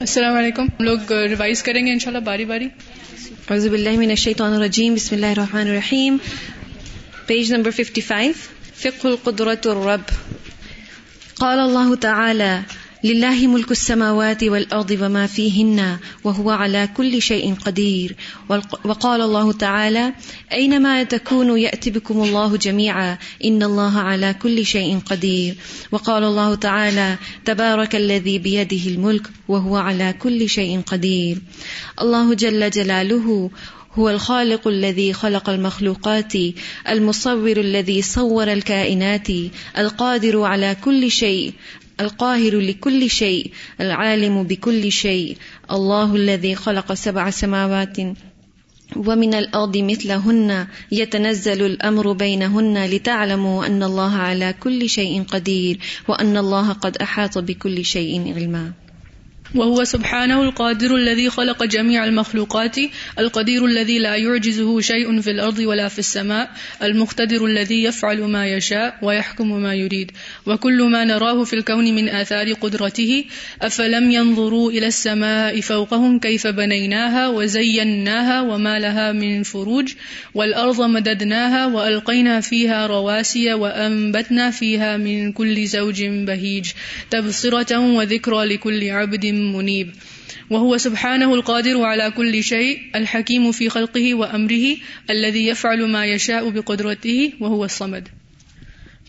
السلام علیکم۔ ہم لوگ ریوائز کریں گے انشاءاللہ باری باری۔ اعوذ باللہ من الشیطان الرجیم۔ بسم اللہ الرحمن الرحیم۔ پیج نمبر 55 فقه القدرت الرب۔ قال اللہ تعالی لله ملك السماوات والأرض وما فيهن وهو على كل شيء قدير. وقال الله تعالى، أينما تكونوا يأتي بكم الله جميعا، إن الله على كل شيء قدير. وقال الله تعالى، تبارك الذي بيده الملك وهو على كل شيء قدير. الله جل جلاله هو الخالق الذي خلق المخلوقات، المصور الذي صور الكائنات، القادر على كل شيء القاهر لكل شيء، العالم بكل شيء، الله الذي خلق سبع سماوات ومن الأرض مثلهن، يتنزل الأمر بينهن لتعلموا أن الله على كل شيء قدير، وأن الله قد أحاط بكل شيء علما. وهو سبحانه القادر الذي خلق جميع المخلوقات، القدير الذي لا يعجزه شيء في الأرض ولا في السماء، المقتدر الذي يفعل ما يشاء ويحكم ما يريد. وكل ما نراه في الكون من آثار قدرته، أفلم ينظروا إلى السماء فوقهم كيف بنيناها وزيناها وما لها من فروج، والأرض مددناها وألقينا فيها رواسي وأنبتنا فيها من كل زوج بهيج. تبصرة وذكرى لكل عبد منیب. وهو سبحانه القادر على كل شيء، الحكيم في خلقه وأمره، الذي يفعل ما يشاء بقدرته، وهو الصمد.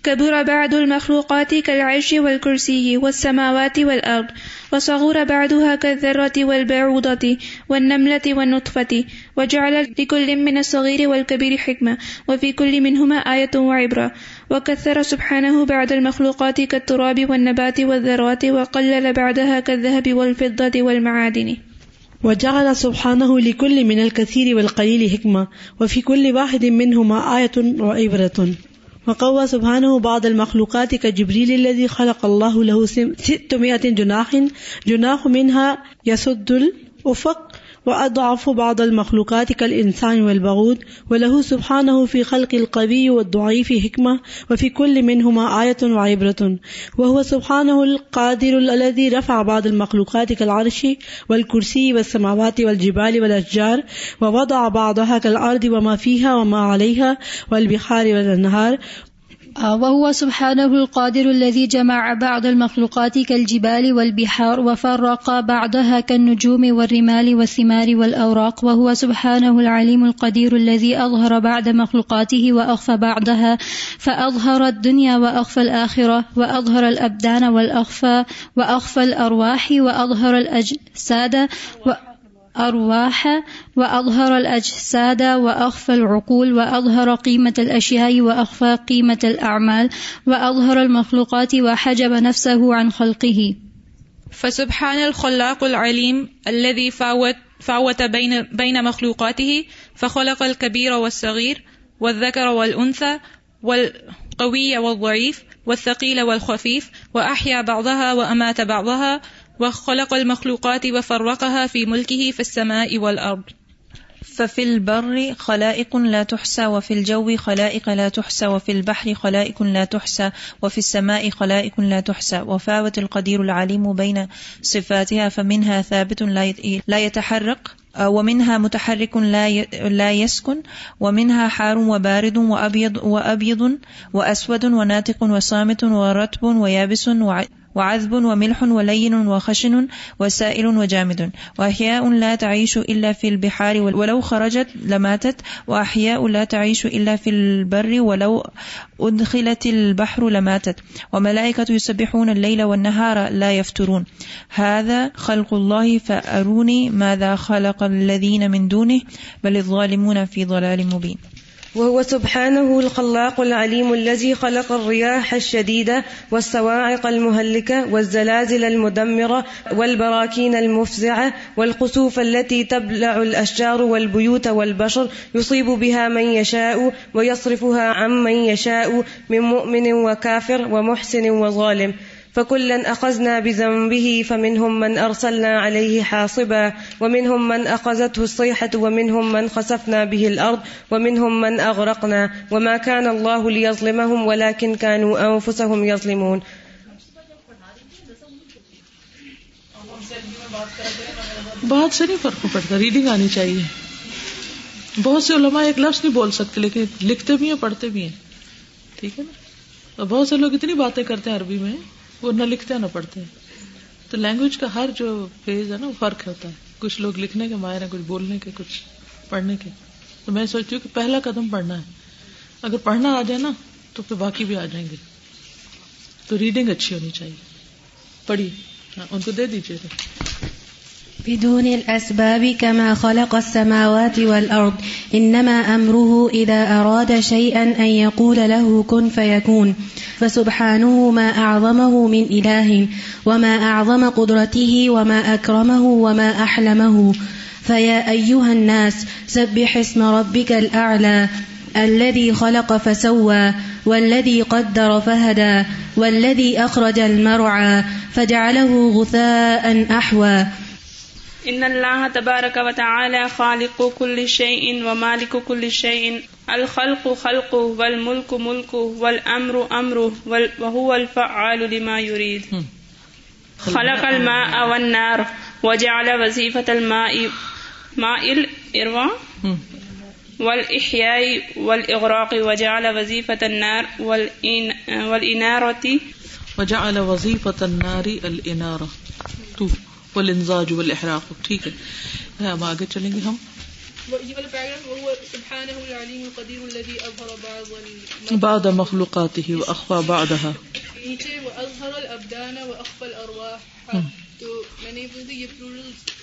كبر بعد المخلوقات كالعرش والكرسي والسماوات والأرض وصغور بعدها كالذرة والبعوضة والنملة والنطفة وجعل لكل من الصغير والكبير حكمة وفي كل منهما آية وعبرة. وكثر سبحانه بعد المخلوقات كالتراب والنبات والذرات وقلل بعدها كالذهب والفضة والمعادن. وجعل سبحانه لكل من الكثير والقليل حكمة وفي كل واحد منهما آية وعبرة. وقوا سبحانه بعض المخلوقات كجبريل الذي خلق الله له ستمائة جناح جناح منها يسد الافق الأفق وأضعف بعض المخلوقات كالإنسان والبغود وله سبحانه في خلق القوي والضعيف حكمة، وفي كل منهما آية وعبرة. وهو سبحانه القادر الذي رفع بعض المخلوقات كالعرش والكرسي والسماوات والجبال والأشجار، ووضع بعضها كالأرض وما فيها وما عليها والبحار والأنهار وهو سبحانه القادر الذي جمع بعض المخلوقات كالجبال والبحار وفرق بعضها كالنجوم والرمال والثمار والأوراق، وهو سبحانه العليم القدير الذي أظهر بعد مخلوقاته وأخفى بعضها، فأظهر الدنيا وأخفى الآخرة، وأظهر الأبدان والأخفى، وأخفى الأرواح، وأظهر الأجساد، و أرواح وأظهر الأجساد وأخفى العقول وأظهر قيمة الأشياء وأخفى قيمة الأعمال وأظهر المخلوقات وحجب نفسه عن خلقه. فسبحان الخلاق العليم الذي فاوت, فاوت بين, بين مخلوقاته فخلق الكبير والصغير والذكر والأنثى والقوي والضعيف والثقيل والخفيف وأحيا بعضها وأمات بعضها وخلق المخلوقات وفرقها في ملكه في السماء والأرض. ففي البر خلائق لا تحصى، وفي الجو خلائق لا تحصى، وفي البحر خلائق لا تحصى، وفي السماء خلائق لا تحصى. وفاوت القدير العليم بين صفاتها، فمنها ثابت لا يتحرك ومنها متحرك لا يسكن، ومنها حار وبارد وأبيض وأبيض وأسود وناتق وصامت ورتب ويابس وعذب وملح ولين وخشن وسائل وجامد. وأحياء لا تعيش إلا في البحار ولو خرجت لماتت. وأحياء لا تعيش إلا في البر ولو أدخلت البحر لماتت. وملائكة يسبحون الليل والنهار لا يفترون. هذا خلق الله فأروني ماذا خلق الذين من دونه. بل الظالمون في ضلال مبين. وهو سبحانه الخلاق العليم الذي خلق الرياح الشديدة والصواعق المهلكة والزلازل المدمرة والبراكين المفزعة والقصوف التي تبلع الأشجار والبيوت والبشر يصيب بها من يشاء ويصرفها عن من يشاء من مؤمن وكافر ومحسن وظالم. فكلا أخذنا بذنبه فمنهم من أرسلنا عليه حاصبا ومنهم من أخذته الصيحة ومنهم من خسفنا به الأرض ومنهم من أغرقنا وما كان الله ليظلمهم ولكن كانوا أنفسهم يظلمون بات سے نہیں فرق پڑتا ریڈنگ آنی چاہیے۔ بہت سے علماء ایک لفظ نہیں بول سکتے، لیکن لکھتے بھی ہیں، پڑھتے بھی ہیں۔ ٹھیک ہے نا؟ اور بہت سے لوگ اتنی باتیں کرتے ہیں عربی میں۔ وہ نہ لکھتے ہیں نہ پڑھتے۔ ہیں تو لینگویج کا ہر جو فیز ہے نا وہ فرق ہوتا ہے۔ کچھ لوگ لکھنے کے ماہر ہیں کچھ بولنے کے کچھ پڑھنے کے۔ تو میں سوچتی ہوں کہ پہلا قدم پڑھنا ہے۔ اگر پڑھنا آ جائے نا تو پھر باقی بھی آ جائیں گے۔ تو ریڈنگ اچھی ہونی چاہیے۔ پڑھی ہاں، ان کو دے دیجیے۔ بدون الأسباب كما خلق السماوات والأرض، إنما أمره إذا أراد شيئا أن يقول له كن فيكون. فسبحانه ما أعظمه من إله، وما أعظم قدرته، وما أكرمه، وما أحلمه. فيا أيها الناس، سبح اسم ربك الأعلى، الذي خلق فسوى، والذي قدر فهدى، والذي أخرج المرعى، فجعله غثاء أحوى. ان اللہ تبارک و تعالی خالق کل شيء ومالك كل شيء. الخلق خلق والملك ملك والامر امر وهو الفعال لما يريد. خلق الماء والنار وجعل وظيفة الماء ماء الارواء والإحياء والإغراق وجعل وظيفة النار والإنارة وجعل وظيفة النار الإنارة. والانزاج والاحراق. ٹھیک ہے. ہاں، اب آگے چلیں گے ہم. بعد مخلوقاته واخفى بعدها. نیچے الارواح تو میں نے یہ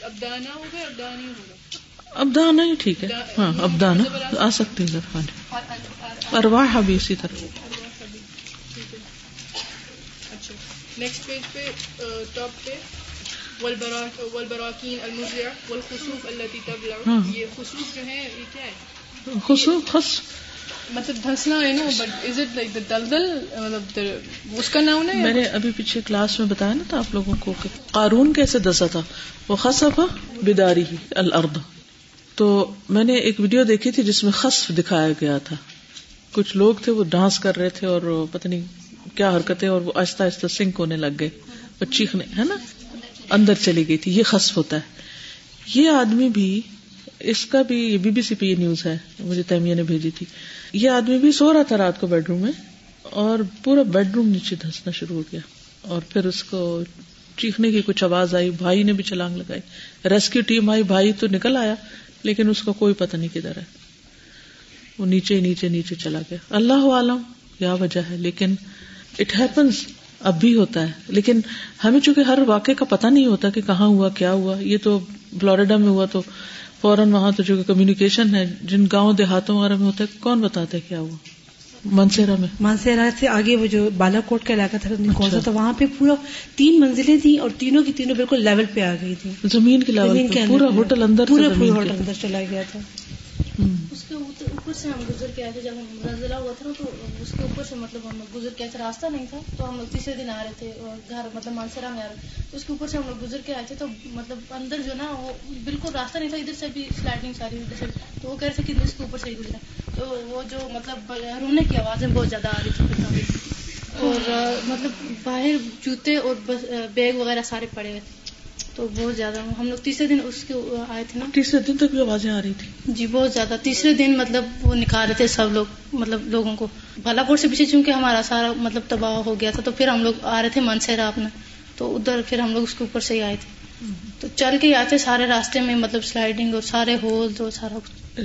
ابدانا ہوگا ابدانی ہوگا ابدانا ہی ٹھیک ہے. ہاں ابدانا آ سکتے ہیں ذرا ارواح بھی اسی طرح. اچھا. نیکسٹ پیج پہ ٹاپ پہ. والبراکین المزع والخسوف التي تبلع یہ خسوف جو ہے یہ کیا ہے؟ خسوف خس مطلب دھسنا ہے نا بٹ از اٹ لائک دلدل؟ مطلب اس کا نام ہے؟ میں نے ابھی پیچھے کلاس میں بتایا نا تھا آپ لوگوں کو کہ قارون کیسے دسا تھا؟ وہ خصف بداری الارض. تو میں نے ایک ویڈیو دیکھی تھی جس میں خصف دکھایا گیا تھا۔ کچھ لوگ تھے وہ ڈانس کر رہے تھے اور پتہ نہیں کیا حرکتیں اور وہ آہستہ آہستہ سنک ہونے لگ گئے۔ وہ چیخنے ہے نا؟ اندر چلی گئی تھی، یہ خصف ہوتا ہے۔ یہ آدمی بھی، اس کا بھی بی بی سی پی نیوز ہے، مجھے تیمیہ نے بھیجی تھی۔ یہ آدمی بھی سو رہا تھا رات کو بیڈ روم میں اور پورا بیڈ روم نیچے دھسنا شروع ہو گیا۔ اور پھر اس کو چیخنے کی کچھ آواز آئی، بھائی نے بھی چلانگ لگائی۔ ریسکیو ٹیم آئی، بھائی تو نکل آیا، لیکن اس کا کوئی پتہ نہیں کدھر ہے۔ وہ نیچے نیچے نیچے چلا گیا۔ اللہ عالم کیا وجہ ہے، لیکن اٹ ہیپنس اب بھی ہوتا ہے۔ لیکن ہمیں چونکہ ہر واقعے کا پتہ نہیں ہوتا کہ کہاں ہوا کیا ہوا یہ تو فلوریڈا میں ہوا تو فوراً وہاں تو جو کمیونیکیشن ہے جن گاؤں دیہاتوں وغیرہ میں ہوتا ہے کون بتاتا ہے کیا ہوا؟ منسیرا میں۔ منسیرا سے آگے وہ جو بالا کوٹ کا علاقہ تھا اچھا۔ تو وہاں پہ پورا تین منزلیں تھیں اور تینوں کی تینوں بالکل لیول پہ آ گئی تھی زمین کے لیول پورا ہوٹل اندر پورا ہوٹل اندر۔ چلا گیا تھا۔ کے اوپر سے ہم گزر کے آئے تھے جب ہم زلزلہ ہوا تھا نا، تو اس کے اوپر سے مطلب ہم لوگ گزر کے آئے تھے، راستہ نہیں تھا، تو ہم لوگ تیسرے دن آ رہے تھے گھر مطلب مانسرا میں آ رہے تو اس کے اوپر سے ہم لوگ گزر کے آئے تھے، تو مطلب اندر جو نا، وہ بالکل راستہ نہیں تھا، ادھر سے بھی سلائڈنگ ساری ادھر سے۔ تو وہ کہہ رہے تھے کہ اس کے اوپر سے ہی گزرا تو وہ جو مطلب رونے کی آوازیں بہت زیادہ آ رہی تھی۔ اور مطلب باہر جوتے اور بیگ وغیرہ سارے پڑے ہوئے تھے۔ تو بہت زیادہ ہم لوگ تیسرے دن اس کے آئے تھے نا۔ تیسرے دن تک بھی آوازیں آ رہی تھی۔ جی بہت زیادہ۔ تیسرے دن مطلب وہ نکال رہے تھے سب لوگ مطلب لوگوں کو۔ بالا سے پیچھے چونکہ ہمارا سارا مطلب تباہ ہو گیا تھا تو پھر ہم لوگ آ رہے تھے منسیرا اپنا تو ادھر پھر ہم لوگ اس کے اوپر سے ہی آئے تھے۔ تو چل کے آتے سارے راستے میں مطلب سلائڈنگ اور سارے ہول تو سارا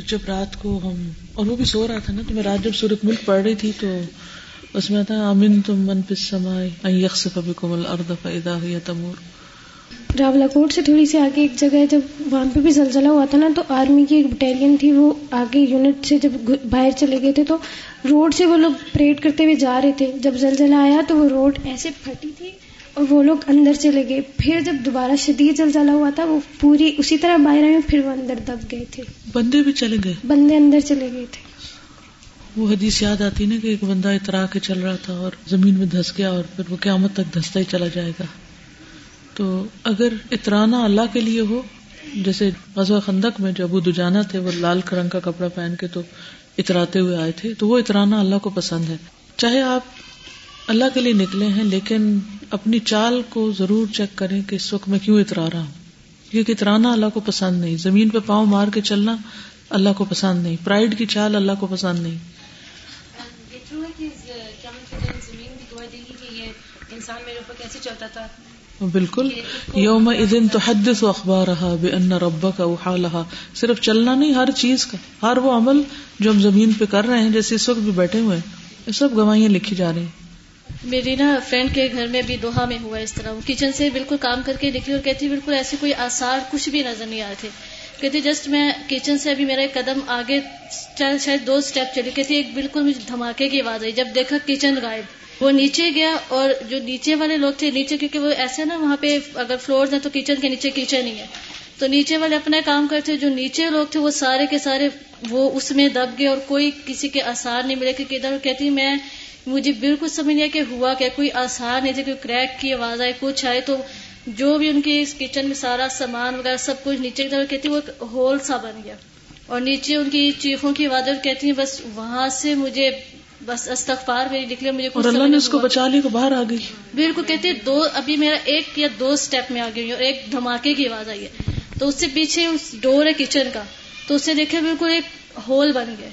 جب رات کو ہم اور وہ بھی سو رہا تھا نا تو میں رات جب سورت ملک پڑھ رہی تھی تو اس میں آتا امن تم من پس سمائے یکس کبھی کومل ارد فیدا تمور۔ راولا کوٹ سے تھوڑی سی آگے ایک جگہ ہے جب وہاں پہ بھی زلزلہ ہوا تھا نا تو آرمی کی ایک بٹالین تھی وہ آگے یونٹ سے جب باہر چلے گئے تھے تو روڈ سے وہ لوگ پریڈ کرتے ہوئے جا رہے تھے۔ جب زلزلہ آیا تو وہ روڈ ایسے پھٹی تھی اور وہ لوگ اندر چلے گئے۔ پھر جب دوبارہ شدید زلزلہ ہوا تھا وہ پوری اسی طرح باہر آئے پھر وہ اندر دب گئے تھے۔ بندے بھی چلے گئے؟ بندے اندر چلے گئے تھے۔ وہ حدیث یاد آتی نا کہ ایک بندہ اترا کے چل رہا تھا اور زمین میں دھس گیا اور پھر وہ قیامت تک دھستا ہی چلا جائے گا۔ تو اگر اترانا اللہ کے لیے ہو، جیسے غزوہ خندق میں جو ابو دجانا تھے، وہ لال رنگ کا کپڑا پہن کے تو اتراتے ہوئے آئے تھے، تو وہ اترانا اللہ کو پسند ہے۔ چاہے آپ اللہ کے لیے نکلے ہیں، لیکن اپنی چال کو ضرور چیک کریں کہ اس وقت میں کیوں اترا رہا ہوں۔ کیونکہ اترانا اللہ کو پسند نہیں۔ زمین پہ پاؤں مار کے چلنا اللہ کو پسند نہیں۔ پرائڈ کی چال اللہ کو پسند نہیں۔ بالکل. یوم ادن تو حدث و اخبار رہا بے ان ربا کا احا صرف چلنا نہیں، ہر چیز کا، ہر وہ عمل جو ہم زمین پہ کر رہے ہیں، جیسے اس وقت بھی بیٹھے ہوئے ہیں سب گواہیاں لکھی جا رہی ہیں۔ میری نا فرینڈ کے گھر میں بھی دوہا میں ہوا اس طرح کچن سے بالکل کام کر کے نکلی اور کہتی بالکل ایسے کوئی آسار کچھ بھی نظر نہیں آئے تھے۔ کہتی جسٹ میں کچن سے ابھی میرا ایک قدم آگے شاید دو اسٹیپ چلی، کہتی ایک بالکل مجھے دھماکے کی آواز آئی، جب دیکھا کچن غائب۔ وہ نیچے گیا اور جو نیچے والے لوگ تھے، نیچے کیونکہ وہ ایسے نا وہاں پہ اگر فلور ہیں تو کچن کے نیچے کچن ہی ہے۔ تو نیچے والے اپنا کام کرتے، جو نیچے لوگ تھے وہ سارے کے سارے وہ اس میں دب گئے اور کوئی کسی کے آسار نہیں ملے کہ ادھر کہتی میں، مجھے بالکل سمجھ نہیں کہ ہوا کیا، کوئی آسان نہیں تھا کوئی کریک کی آواز آئے کچھ آئے تو جو بھی ان کی اس کچن میں سارا سامان وغیرہ سب کچھ نیچے کی طرف کہتی، وہ ہول سا بن گیا۔ اور نیچے ان کی چیخوں کی آواز اور کہتی ہیں، بس وہاں سے مجھے بس استغفار میری نکلے مجھے اور اللہ نے اس کو بچا لی کو باہر آ گئی۔ بالکل کہتے دو ابھی میرا ایک یا دو سٹیپ میں آ گئی اور ایک دھماکے کی آواز آئی ہے۔ تو اس سے پیچھے اس ڈور ہے کچن کا تو اس سے دیکھے بالکل ایک ہول بن گیا۔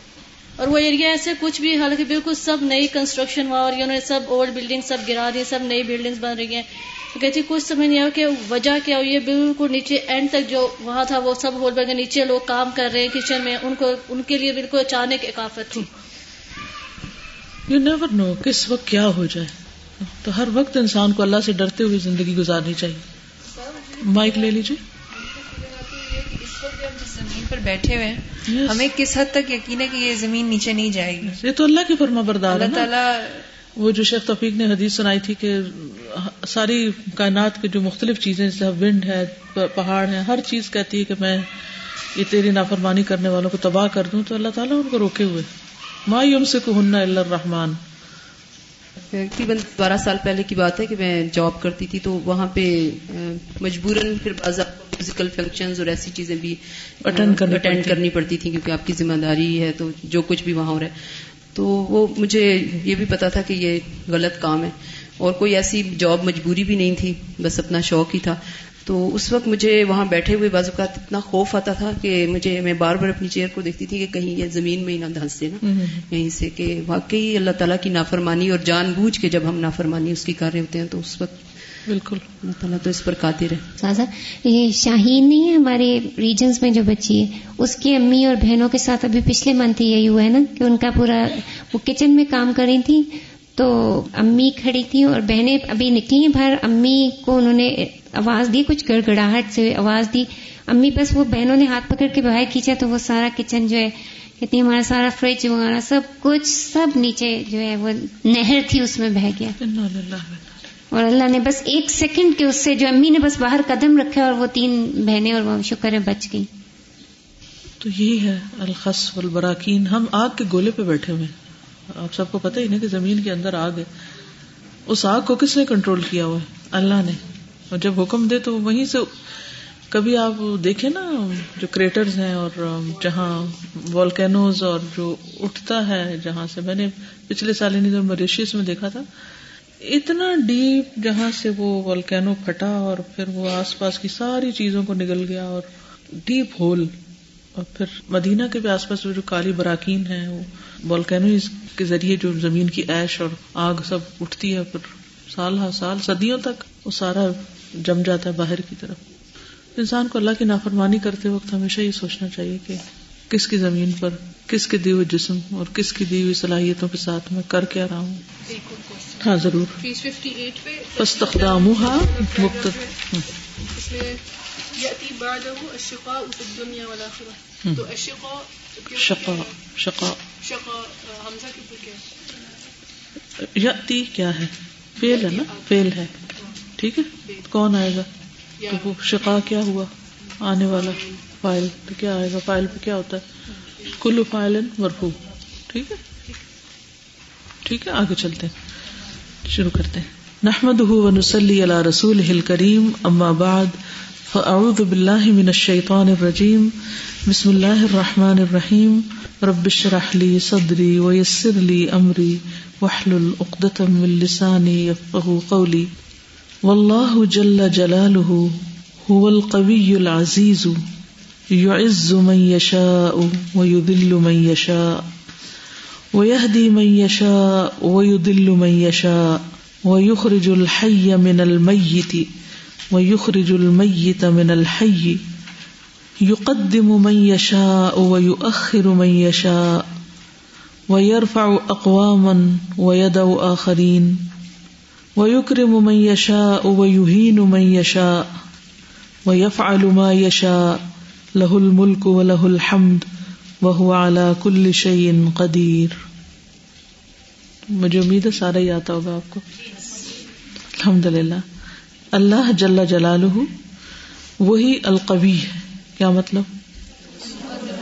اور وہ ایریا ایسے کچھ بھی حالانکہ بالکل سب نئی کنسٹرکشن ہوا اور انہوں نے سب اولڈ بلڈنگ سب گرا دی سب نئی بلڈنگز بن رہی ہیں۔ تو کہتی کچھ سمجھ نہیں آیا کہ وجہ کیا ہوئی ہے۔ بالکل نیچے اینڈ تک جو وہاں تھا وہ سب ہول بن گئے۔ نیچے لوگ کام کر رہے ہیں کچن میں ان کو ان کے لیے بالکل اچانک آفت تھی۔ یو نیور نو کس وقت کیا ہو جائے۔ تو ہر وقت انسان کو اللہ سے ڈرتے ہوئے زندگی گزارنی چاہیے۔ مائک لے لیجیے پر بیٹھے ہوئے ہیں ہمیں کس حد تک یقین ہے کہ یہ زمین نیچے نہیں جائے گی؟ یہ تو اللہ کی فرما بردار اللہ تعالیٰ وہ جو شیخ توفیق نے حدیث سنائی تھی کہ ساری کائنات کی جو مختلف چیزیں جیسے ونڈ ہے پہاڑ ہے ہر چیز کہتی ہے کہ میں یہ تیری نافرمانی کرنے والوں کو تباہ کر دوں۔ تو اللہ تعالیٰ ان کو روکے ہوئے۔ ماں یم سے کو ہننا اللہ رحمان تقریباً بارہ سال پہلے کی بات ہے کہ میں جاب کرتی تھی تو وہاں پہ مجبوراً پھر فزیکل فنکشن اور ایسی چیزیں بھی اٹینڈ کرنی پڑتی تھی کیونکہ آپ کی ذمہ داری ہے تو جو کچھ بھی وہاں ہو رہا ہے۔ تو وہ مجھے یہ بھی پتا تھا کہ یہ غلط کام ہے اور کوئی ایسی جاب مجبوری بھی نہیں تھی بس اپنا شوق ہی تھا۔ تو اس وقت مجھے وہاں بیٹھے ہوئے بازو کا اتنا خوف آتا تھا کہ مجھے میں بار بار اپنی چیئر کو دیکھتی تھی کہ کہیں یہ زمین میں ہی نہ دھنس دے نا۔ یہیں سے کہ واقعی اللہ تعالیٰ کی نافرمانی اور جان بوجھ کے جب ہم نافرمانی اس کی کر رہے ہوتے ہیں تو اس وقت بالکل۔ اللہ تعالیٰ تو اس پر قادر ہے۔ سازا یہ شاہین نہیں ہے ہمارے ریجنس میں جو بچی ہے؟ اس کی امی اور بہنوں کے ساتھ ابھی پچھلے منتھ یہی ہوا ہے نا کہ ان کا پورا وہ کچن میں کام کر رہی تھی تو امی کھڑی تھی اور بہنیں ابھی نکلی ہیں باہر۔ امی کو انہوں نے آواز دی کچھ گڑ گڑاہٹ سے آواز دی۔ امی بس وہ بہنوں نے ہاتھ پکڑ کے باہر کھینچا تو وہ سارا کچن جو ہے کہتی ہمارا سارا فریج وغیرہ سب کچھ سب نیچے جو ہے وہ نہر تھی اس میں بہ گیا۔ اور اللہ نے بس ایک سیکنڈ کے اس سے جو امی نے بس باہر قدم رکھا اور وہ تین بہنیں اور وہ شکر ہے بچ گئی تو یہی ہے الخص والبراکین۔ ہم آگ کے گولے پہ بیٹھے ہوئے آپ سب کو پتہ ہی نا کہ زمین کے اندر آگ ہے۔ اس آگ کو کس نے کنٹرول کیا ہوا ہے؟ اللہ نے۔ اور جب حکم دے تو وہیں سے کبھی آپ دیکھیں نا جو کریٹرز ہیں اور جہاں والکینوز اور جو اٹھتا ہے، جہاں سے میں نے پچھلے سال انہیں موریشیس میں دیکھا تھا۔ اتنا ڈیپ جہاں سے وہ والکینو پھٹا اور پھر وہ آس پاس کی ساری چیزوں کو نگل گیا اور ڈیپ ہول اور پھر مدینہ کے بھی آس پاس جو کالی براکین ہے وہ والکینو کے ذریعے جو زمین کی ایش اور آگ سب اٹھتی ہے پھر سال ہر سال صدیوں تک وہ سارا جم جاتا ہے باہر کی طرف۔ انسان کو اللہ کی نافرمانی کرتے وقت ہمیشہ یہ سوچنا چاہیے کہ کس کی زمین پر کس کے دیے ہوئے جسم اور کس کی دی ہوئی صلاحیتوں کے ساتھ میں کر کے رہا ہوں ہاں ضرور۔ تخدام مفت شقا شقا یتی کیا ہے؟ فیل ہے نا؟ فیل ہے۔ ٹھیک ہے؟ کون آئے گا؟ تو وہ شقا کیا ہوا؟ آنے والا فائل تو کیا آئے گا؟ فائل پہ کیا ہوتا ہے؟ کلو فائل مرفو ٹھیک ہے؟ ٹھیک ہے؟ آگے چلتے ہیں۔ شروع کرتے ہیں۔ نحمد و نسلی اللہ رسول کریم اما بعد فاعوذ باللہ من الشیطان الرجیم۔ بسم اللہ الرحمن الرحیم. رب اشرح لي صدری ويسر لي امری. واحلل عقدة من لسانی يفقهوا قولی. واللہ جل جلالہ هو القوی العزیز. يعز من يشاء ويذل من يشاء ويهدي من يشاء ويضل من يشاء ويخرج الحي من الميت ويخرج الميت من الحي يقدم من يشاء ويؤخر من يشاء ويرفع أقواما ويدعو آخرين ويكرم من يشاء ويهين من يشاء ويفعل ما يشاء له الملك وله الحمد وهو على كل شيء قدير مجھے امید ہے سارا ہی آتا ہوگا آپ کو۔ الحمد للہ اللہ جل جلالہ وہی القوی ہے۔ کیا مطلب؟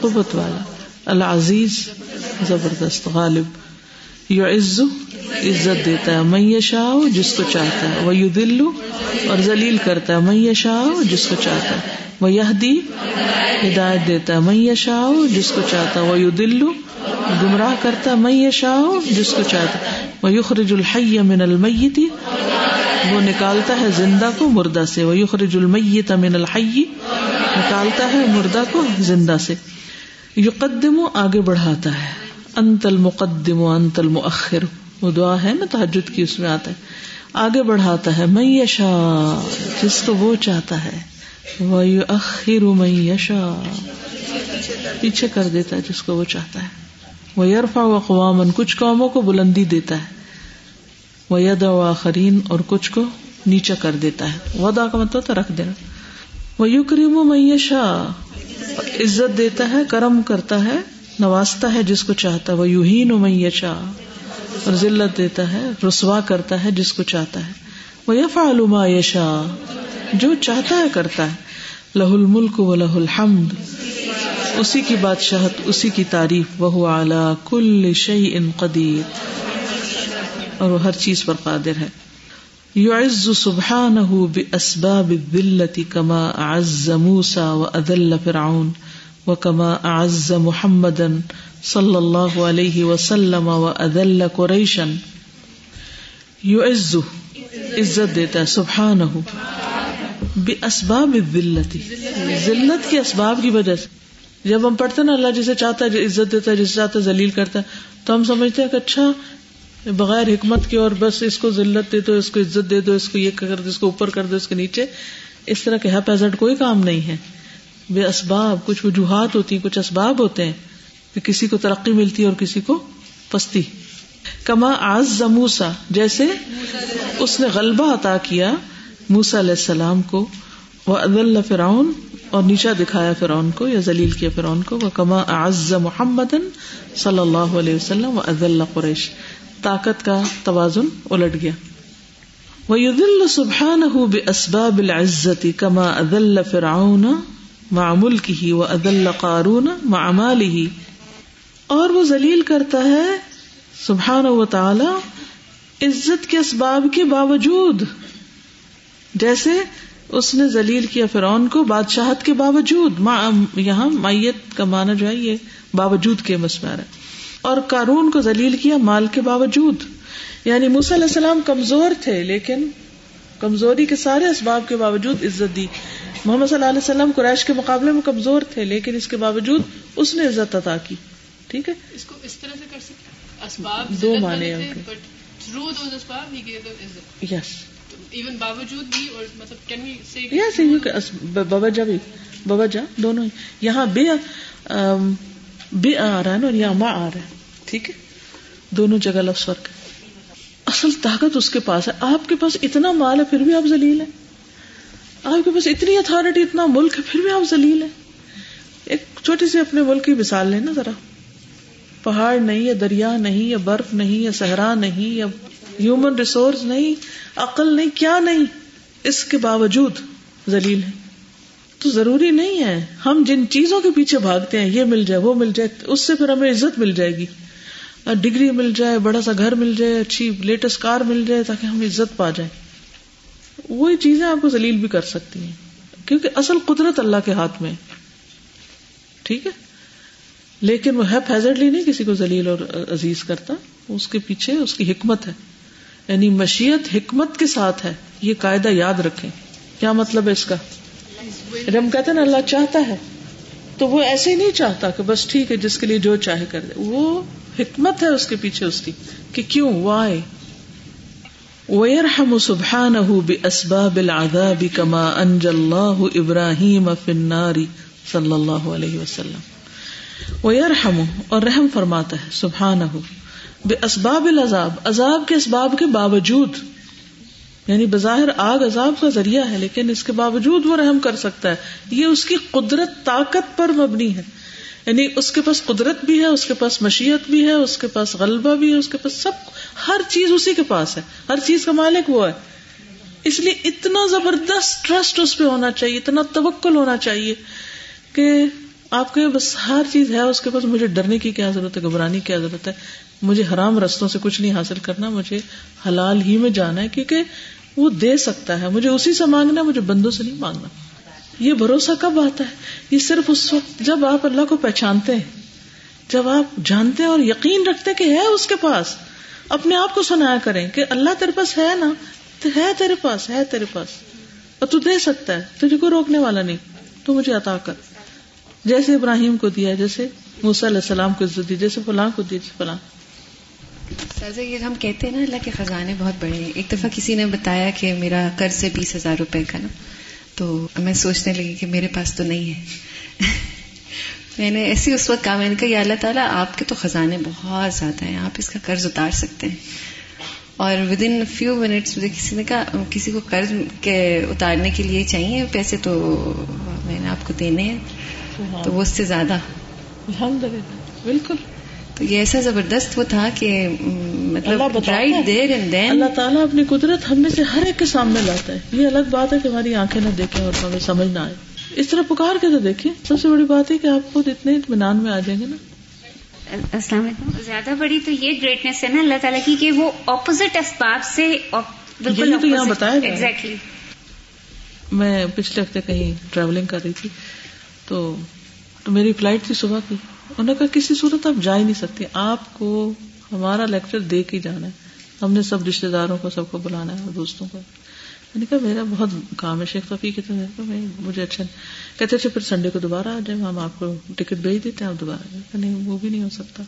قوت والا۔ العزیز، زبردست، غالب۔ یو عزو عزت دیتا ہے۔ میں جس کو چاہتا ہے۔ وہ یو دلو اور ذلیل کرتا ہے۔ میں جس کو چاہتا ہے۔ وہ یہ ہدایت دیتا ہے۔ میں جس کو چاہتا ہے۔ وہ یو دلو گمراہ کرتا ہے۔ میں یشا جس کو چاہتا ہے۔ وہ یخرج الحی من المیتی وہ نکالتا ہے زندہ کو مردہ سے۔ وہ یخرج المیت من الحی نکالتا ہے مردہ کو زندہ سے۔ یقدم آگے بڑھاتا ہے۔ انت المقدم و انت المؤخر۔ وہ دعا ہے نا تحجد کی اس میں آتا ہے۔ آگے بڑھاتا ہے میں یشا جس کو وہ چاہتا ہے۔ وہ اخر میں یشا پیچھے کر دیتا ہے جس کو وہ چاہتا ہے۔ وہ یرفا و قوامن کچھ قوموں کو بلندی دیتا ہے۔ وہ ید و آخرین اور کچھ کو نیچا کر دیتا ہے۔ ودا کا مطلب رکھ دینا۔ وہ یو کریم و میشا عزت دیتا ہے، کرم کرتا ہے، نوازتا ہے جس کو چاہتا ہے۔ وہ یوہین و میشا اور ذلت دیتا ہے، رسوا کرتا ہے جس کو چاہتا ہے۔ وہ یف علوما یشا جو چاہتا ہے، کرتا ہے۔ لہ الملک و لہ الحمد۔ اسی کی بادشاہت، اسی کی تعریف۔ وہ اعلی کل شعی ان قدیر اور وہ ہر چیز پر قادر ہے۔ یعز سبحانہ باسباب الذلت کما اعز موسى واذل فرعون وكما اعز محمدا صلی اللہ علیہ وسلم واذل قریشا یعز عزت دیتا ہے سبحانہ باسباب الذلت ذلت کے اسباب کی وجہ سے۔ جب ہم پڑھتے ہیں نا اللہ جسے چاہتا ہے عزت دیتا ہے، جسے چاہتا ہے، ذلیل کرتا ہے، تو ہم سمجھتے ہیں کہ اچھا بغیر حکمت کے اور بس اس کو ذلت دے دو، اس کو عزت دے دو، اس کو یہ کر دو، اس کو اوپر کر دو، اس کے نیچے۔ اس طرح کے ہیپیزٹ کوئی کام نہیں ہے۔ بے اسباب، کچھ وجوہات ہوتی ہیں، کچھ اسباب ہوتے ہیں کہ کسی کو ترقی ملتی ہے اور کسی کو پستی۔ کما آز زموسا جیسے اس نے غلبہ عطا کیا موسا علیہ السلام کو۔ وہ عدل فرعون اور نیچا دکھایا فرعون کو یا ذلیل کیا فرعون کو۔ وہ کما آز محمد صلی اللہ علیہ وسلم و عدل قریش۔ طاقت کا توازن الٹ گیا۔ وہ دل سبحان ہو بے اسباب العزت کما ادل فرعون معمول کی ہی وہ ادل قارون معمال ہی اور وہ ذلیل کرتا ہے سبحان و تعالی عزت کے اسباب کے باوجود۔ جیسے اس نے ذلیل کیا فرعون کو بادشاہت کے باوجود۔ یہاں مائیت کا معنی جو ہے یہ باوجود کے مسمار ہے۔ اور کارون کو ذلیل کیا مال کے باوجود۔ یعنی علیہ السلام کمزور تھے لیکن کمزوری کے سارے اسباب کے باوجود عزت دی۔ محمد صلی اللہ علیہ وسلم قریش کے مقابلے میں کمزور تھے لیکن اس کے باوجود اس نے عزت عطا کی۔ ٹھیک ہے؟ اس کو اس طرح سے کر سکتے اسباب دو مانے یس ایون باوجود بھی اور مطلب کین وی یس بابا جا بھی بابا جا دونوں یہاں بے بے آ رہا ہے نا اور یہاں ماں آ رہا ہے ٹھیک ہے؟ دونوں جگہ لفظ فرق اصل طاقت اس کے پاس ہے. آپ کے پاس اتنا مال ہے، پھر بھی آپ زلیل ہیں. آپ کے پاس اتنی اتارٹی اتنا ملک ہے، پھر بھی آپ زلیل ہیں. ایک چھوٹی سی اپنے ملک کی مثال لیں نا ذرا. پہاڑ نہیں یا دریا نہیں یا برف نہیں یا صحرا نہیں یا ہیومن ریسورس نہیں، عقل نہیں، کیا نہیں. اس کے باوجود زلیل ہے تو ضروری نہیں ہے۔ ہم جن چیزوں کے پیچھے بھاگتے ہیں، یہ مل جائے، وہ مل جائے، اس سے پھر ہمیں عزت مل جائے گی۔ ڈگری مل جائے، بڑا سا گھر مل جائے، اچھی لیٹسٹ کار مل جائے تاکہ ہم عزت پا جائیں۔ وہی چیزیں آپ کو ذلیل بھی کر سکتی ہیں۔ کیونکہ اصل قدرت اللہ کے ہاتھ میں ٹھیک ہے؟ لیکن وہ ہے فیزرلی نہیں کسی کو ذلیل اور عزیز کرتا۔ اس کے پیچھے اس کی حکمت ہے۔ یعنی مشیت حکمت کے ساتھ ہے۔ یہ قاعدہ یاد رکھیں۔ کیا مطلب ہے اس کا؟ ہم کہتے ہیں اللہ چاہتا ہے۔ تو وہ ایسے ہی نہیں چاہتا کہ بس ٹھیک ہے، جس کے لیے جو چاہے کر دے۔ وہ حکمت ہے اس کے پیچھے اس کی کہ کیوں؟ وائے وَيَرْحَمُ سُبْحَانَهُ بِأَسْبَابِ الْعَذَابِ كَمَا أَنْجَ اللَّهُ إِبْرَاهِيمَ فِي النَّارِ صلی اللہ علیہ وسلم۔ وَيَرْحَمُ، اور رحم فرماتا ہے سبحانہ بے اسباب العذاب۔ عذاب کے اسباب کے باوجود یعنی بظاہر آگ عذاب کا ذریعہ ہے، لیکن اس کے باوجود وہ رحم کر سکتا ہے۔ یہ اس کی قدرت طاقت پر مبنی ہے۔ یعنی اس کے پاس قدرت بھی ہے، اس کے پاس مشیت بھی ہے، اس کے پاس غلبہ بھی ہے، اس کے پاس سب، ہر چیز اسی کے پاس ہے۔ ہر چیز کا مالک وہ ہے۔ اس لیے اتنا زبردست ٹرسٹ اس پہ ہونا چاہیے، اتنا توکل ہونا چاہیے کہ آپ کے بس ہر چیز ہے، اس کے پاس مجھے ڈرنے کی کیا ضرورت ہے، گھبرانے کی کیا ضرورت ہے۔ مجھے حرام رستوں سے کچھ نہیں حاصل کرنا، مجھے حلال ہی میں جانا ہے، کیونکہ وہ دے سکتا ہے۔ مجھے اسی سے مانگنا، مجھے بندوں سے نہیں مانگنا۔ یہ بھروسہ کب آتا ہے؟ یہ صرف اس وقت جب آپ اللہ کو پہچانتے ہیں، جب آپ جانتے ہیں اور یقین رکھتے کہ ہے اس کے پاس۔ اپنے آپ کو سنایا کریں کہ اللہ تیرے پاس ہے نا؟ تو ہے تیرے پاس، ہے تیرے پاس۔ اور تو دے سکتا ہے، تجھے کوئی روکنے والا نہیں۔ تو مجھے عطا کر۔ جیسے ابراہیم کو دیا، جیسے موسیٰ علیہ السلام کو عزت دی، جیسے فلاں کو دی فلاں۔ سر یہ ہم کہتے ہیں نا، اللہ کے خزانے بہت بڑے ہیں۔ ایک دفعہ کسی نے بتایا کہ میرا قرض ہے بیس ہزار روپے کا نا۔ تو میں سوچنے لگی کہ میرے پاس تو نہیں ہے۔ میں نے ایسی اس وقت کہا، میں نے کہا، یا اللہ تعالیٰ، آپ کے تو خزانے بہت زیادہ ہیں، آپ اس کا قرض اتار سکتے ہیں۔ اور ود ان فیو منٹس مجھے کسی نے کہا، کسی کو قرض کے اتارنے کے لیے چاہیے پیسے تو میں نے آپ کو دینے ہیں۔ تو وہ اس سے زیادہ۔ بالکل۔ تو یہ ایسا زبردست وہ تھا کہ مطلب رائٹ دیر اینڈ دین اللہ تعالیٰ اپنی قدرت ہم میں سے ہر ایک کے سامنے لاتا ہے۔ یہ الگ بات ہے کہ ہماری آنکھیں نہ دیکھیں اور ہمیں سمجھ نہ آئے۔ اس طرح پکار کے تو دیکھیں۔ سب سے بڑی بات ہے کہ آپ خود اتنے اطمینان میں آ جائیں گے نا۔ السلام علیکم۔ زیادہ بڑی تو یہ گریٹنیس ہے نا اللہ تعالیٰ کی کہ وہ اپوزٹ اسباب سے بالکل تو یہاں بتایا ایگزیکٹلی میں پچھلے ہفتے کہیں ٹریولنگ کر رہی تھی۔ تو میری فلائٹ تھی صبح کی۔ انہوں نے کہا، کسی صورت آپ جا ہی نہیں سکتے آپ کو ہمارا لیکچر دے کے جانا ہے۔ ہم نے سب رشتے داروں کو، سب کو بلانا ہے اور دوستوں کو۔ میں نے کہا، میرا بہت کام ہے شیخ ففی کتنے مجھے اچھا کہتے اچھا پھر سنڈے کو دوبارہ آ جائیں، ہم آپ کو ٹکٹ بھیج دیتے ہیں، آپ دوبارہ نہیں، وہ بھی نہیں ہو سکتا۔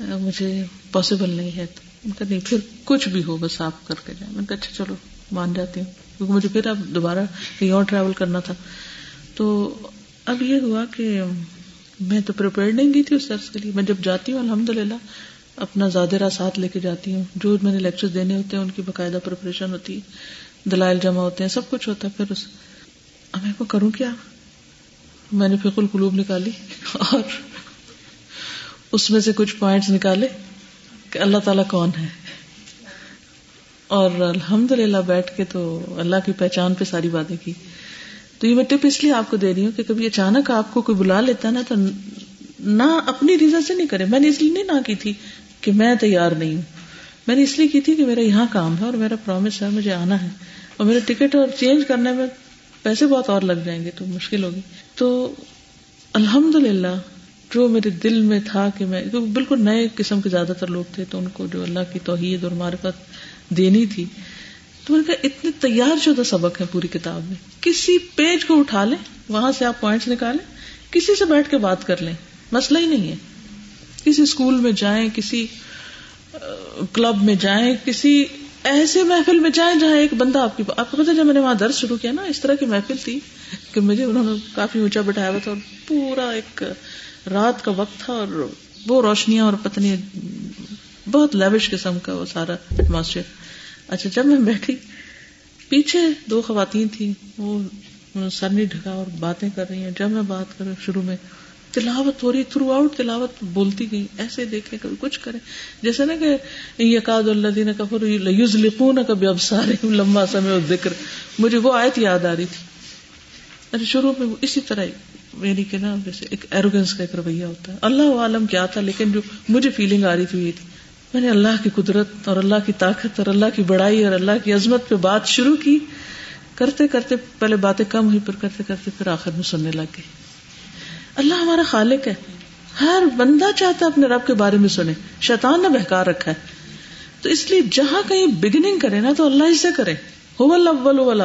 مجھے پاسبل نہیں ہے۔ ان نہیں، پھر کچھ بھی ہو، بس آپ کر کے جائیں۔ میں کہا اچھا چلو، مان جاتی ہوں۔ کیونکہ مجھے پھر اب دوبارہ کہیں اور ٹریول کرنا تھا۔ تو اب یہ ہوا کہ میں تو پریپیئر نہیں گئی تھی اس درس کے لیے۔ میں جب جاتی ہوں الحمد للہ اپنا زیادہ ساتھ لے کے جاتی ہوں۔ جو میں نے لیکچر دینے ہوتے ہیں، ان کی باقاعدہ پریپریشن ہوتی ہے۔ دلائل جمع ہوتے ہیں، سب کچھ ہوتا ہے۔ پھر اس میں کو کروں کیا؟ میں نے فکل قلوب نکالی اور اس میں سے کچھ پوائنٹس نکالے کہ اللہ تعالیٰ کون ہے۔ اور الحمد للہ بیٹھ کے تو اللہ کی پہچان پہ ساری باتیں کی۔ تو یہ میں ٹپ اس لیے آپ کو دے رہی ہوں کہ کبھی اچانک آپ کو کوئی بلا لیتا نا تو نہ اپنی ریزن سے نہیں کرے۔ میں نے اس لیے نہیں نہ کی تھی کہ میں تیار نہیں ہوں۔ میں نے اس لیے کی تھی کہ میرا یہاں کام ہے اور میرا پرومس ہے، مجھے آنا ہے۔ اور میرا ٹکٹ اور چینج کرنے میں پیسے بہت اور لگ جائیں گے تو مشکل ہوگی۔ تو الحمد للہ جو میرے دل میں تھا کہ میں بالکل نئے قسم کے زیادہ تر لوگ تھے تو ان کو جو اللہ کی توحید اور معرفت دینی تھی تو میں نے کہا، اتنے تیار شدہ سبق ہے پوری کتاب میں، کسی پیج کو اٹھا لیں، وہاں سے آپ پوائنٹس نکالیں، کسی سے بیٹھ کے بات کر لیں، مسئلہ ہی نہیں ہے۔ کسی اسکول میں جائیں، کسی کلب میں جائیں، کسی ایسے محفل میں جائیں جہاں ایک بندہ آپ کی آپ کو پتا جب میں نے وہاں درس شروع کیا نا، اس طرح کی محفل تھی کہ مجھے انہوں نے کافی اونچا بٹھایا ہوا تھا اور پورا ایک رات کا وقت تھا اور وہ روشنیاں اور پتنی بہت لیوش قسم کا وہ سارا ایٹماسفیئر اچھا جب میں بیٹھی، پیچھے دو خواتین تھی وہ سر نہیں ڈھکا اور باتیں کر رہی ہیں۔ جب میں بات کر شروع میں تلاوت ہو رہی تھرو آؤٹ تلاوت بولتی گئی ایسے دیکھیں، کبھی کچھ کریں۔ جیسے نا کہ یقاد اللہ دین کفر یوز لکھوں نہ کبھی اب سارے لمبا سمے ذکر مجھے وہ آیت یاد آ رہی تھی۔ اچھا شروع میں اسی طرح میری یعنی کہ نا، جیسے ایک ایروگینس کا ایک رویہ ہوتا ہے۔ اللہ عالم کیا تھا، لیکن جو مجھے فیلنگ آ رہی تھی یہ تھی۔ میں نے اللہ کی قدرت اور اللہ کی طاقت اور اللہ کی بڑائی اور اللہ کی عظمت پہ بات شروع کی، کرتے کرتے پہلے باتیں کم ہوئی، پھر کرتے کرتے پھر آخر میں سننے لگ گئے اللہ ہمارا خالق ہے۔ ہر بندہ چاہتا ہے اپنے رب کے بارے میں سنے۔ شیطان نے بہکار رکھا ہے۔ تو اس لیے جہاں کہیں بگننگ کرے نا تو اللہ ہی سے کرے ہو اول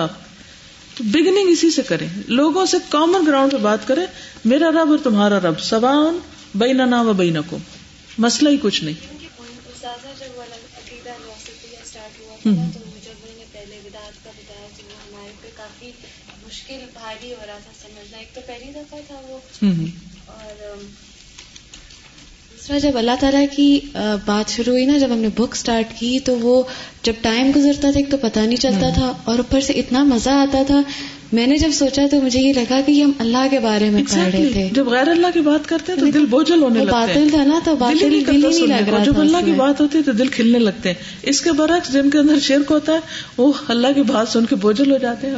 تو بگننگ اسی سے کرے لوگوں سے کامن گراؤنڈ پہ بات کرے میرا رب اور تمہارا رب سوان بین نا و بین کو مسئلہ ہی کچھ نہیں۔ مشکل بھاری ہو رہا تھا سمجھنا۔ ایک تو پہلی دفعہ تھا وہ۔ اور دوسرا جب اللہ تعالیٰ کی بات شروع ہوئی نا جب ہم نے بک اسٹارٹ کی تو وہ جب ٹائم گزرتا تھا ایک تو پتا نہیں چلتا تھا اور اوپر سے اتنا مزہ آتا تھا میں نے جب سوچا تو مجھے یہ لگا کہ ہم اللہ کے بارے میں پڑھ رہے تھے۔ جب غیر اللہ کی بات کرتے ہیں تو دل بوجھل ہونے لگتا ہے باطل تھا نا تو باطل دل نہیں لگ رہا جب اللہ کی بات ہوتی ہے تو دل کھلنے لگتے ہیں۔ اس کے برعکس جن کے اندر شرک ہوتا ہے وہ اللہ کی بات سن کے بوجھل ہو جاتے ہیں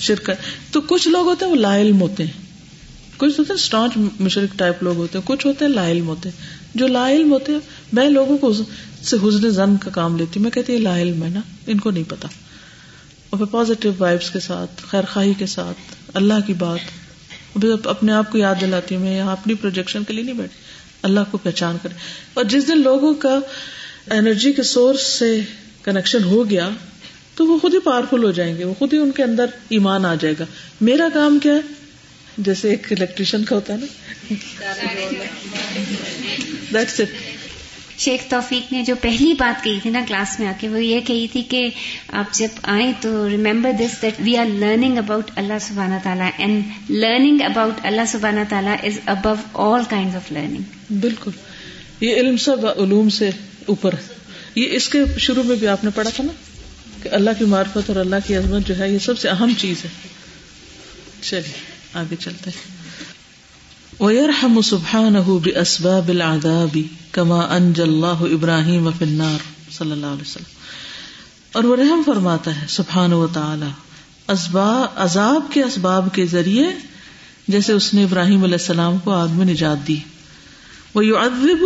شرک۔ تو کچھ لوگ ہوتے ہیں وہ لا علم ہوتے ہیں۔ کچھ ہوتے ہیں اسٹانچ مشرق ٹائپ لوگ ہوتے ہیں کچھ ہوتے ہیں لا علم ہوتے ہیں۔ جو لا علم ہوتے ہیں میں لوگوں کو سے حسن زن کا کام لیتی ہوں۔ میں کہتی ہوں لا علم ہے نا ان کو نہیں پتا۔ اور پھر پازیٹیو وائبس کے ساتھ خیر خواہی کے ساتھ، اللہ کی بات۔ اپنے آپ کو یاد دلاتی ہوں میں، یہاں اپنی پروجیکشن کے لیے نہیں بیٹھی۔ اللہ کو پہچان کرے اور جس دن لوگوں کا انرجی کے سورس سے کنیکشن ہو گیا، تو وہ خود ہی پاورفل ہو جائیں گے۔ وہ خود ہی ان کے اندر ایمان آ جائے گا۔ میرا کام کیا ہے؟ جیسے ایک الیکٹریشین کا ہوتا ہے نا۔ شیخ توفیق نے جو پہلی بات کہی تھی نا کلاس میں آ کے، وہ یہ کہی تھی کہ آپ جب آئیں تو remember this that we are learning about اللہ سبحانہ تعالیٰ اینڈ لرننگ اباؤٹ اللہ سبحانہ تعالیٰ is above all kind of learning بالکل۔ یہ علم سب علوم سے اوپر ہے۔ یہ اس کے شروع میں بھی آپ نے پڑھا تھا نا کہ اللہ کی معرفت اور اللہ کی عظمت جو ہے، یہ سب سے اہم چیز ہے۔ چلیے، آگے چلتے وَيَرْحَمُ سُبْحَانَهُ بِأَسْبَابِ الْعَذَابِ كَمَا أَنْجَ اللَّهُ إِبْرَاهِيمَ فِي النَّارِ صلی اللہ علیہ وسلم۔ اور وہ رحم فرماتا ہے سبحان و تعالی اسباب، عذاب کے اسباب کے ذریعے جیسے اس نے ابراہیم علیہ السلام کو آگ میں نجات دی۔ وہ یو ادب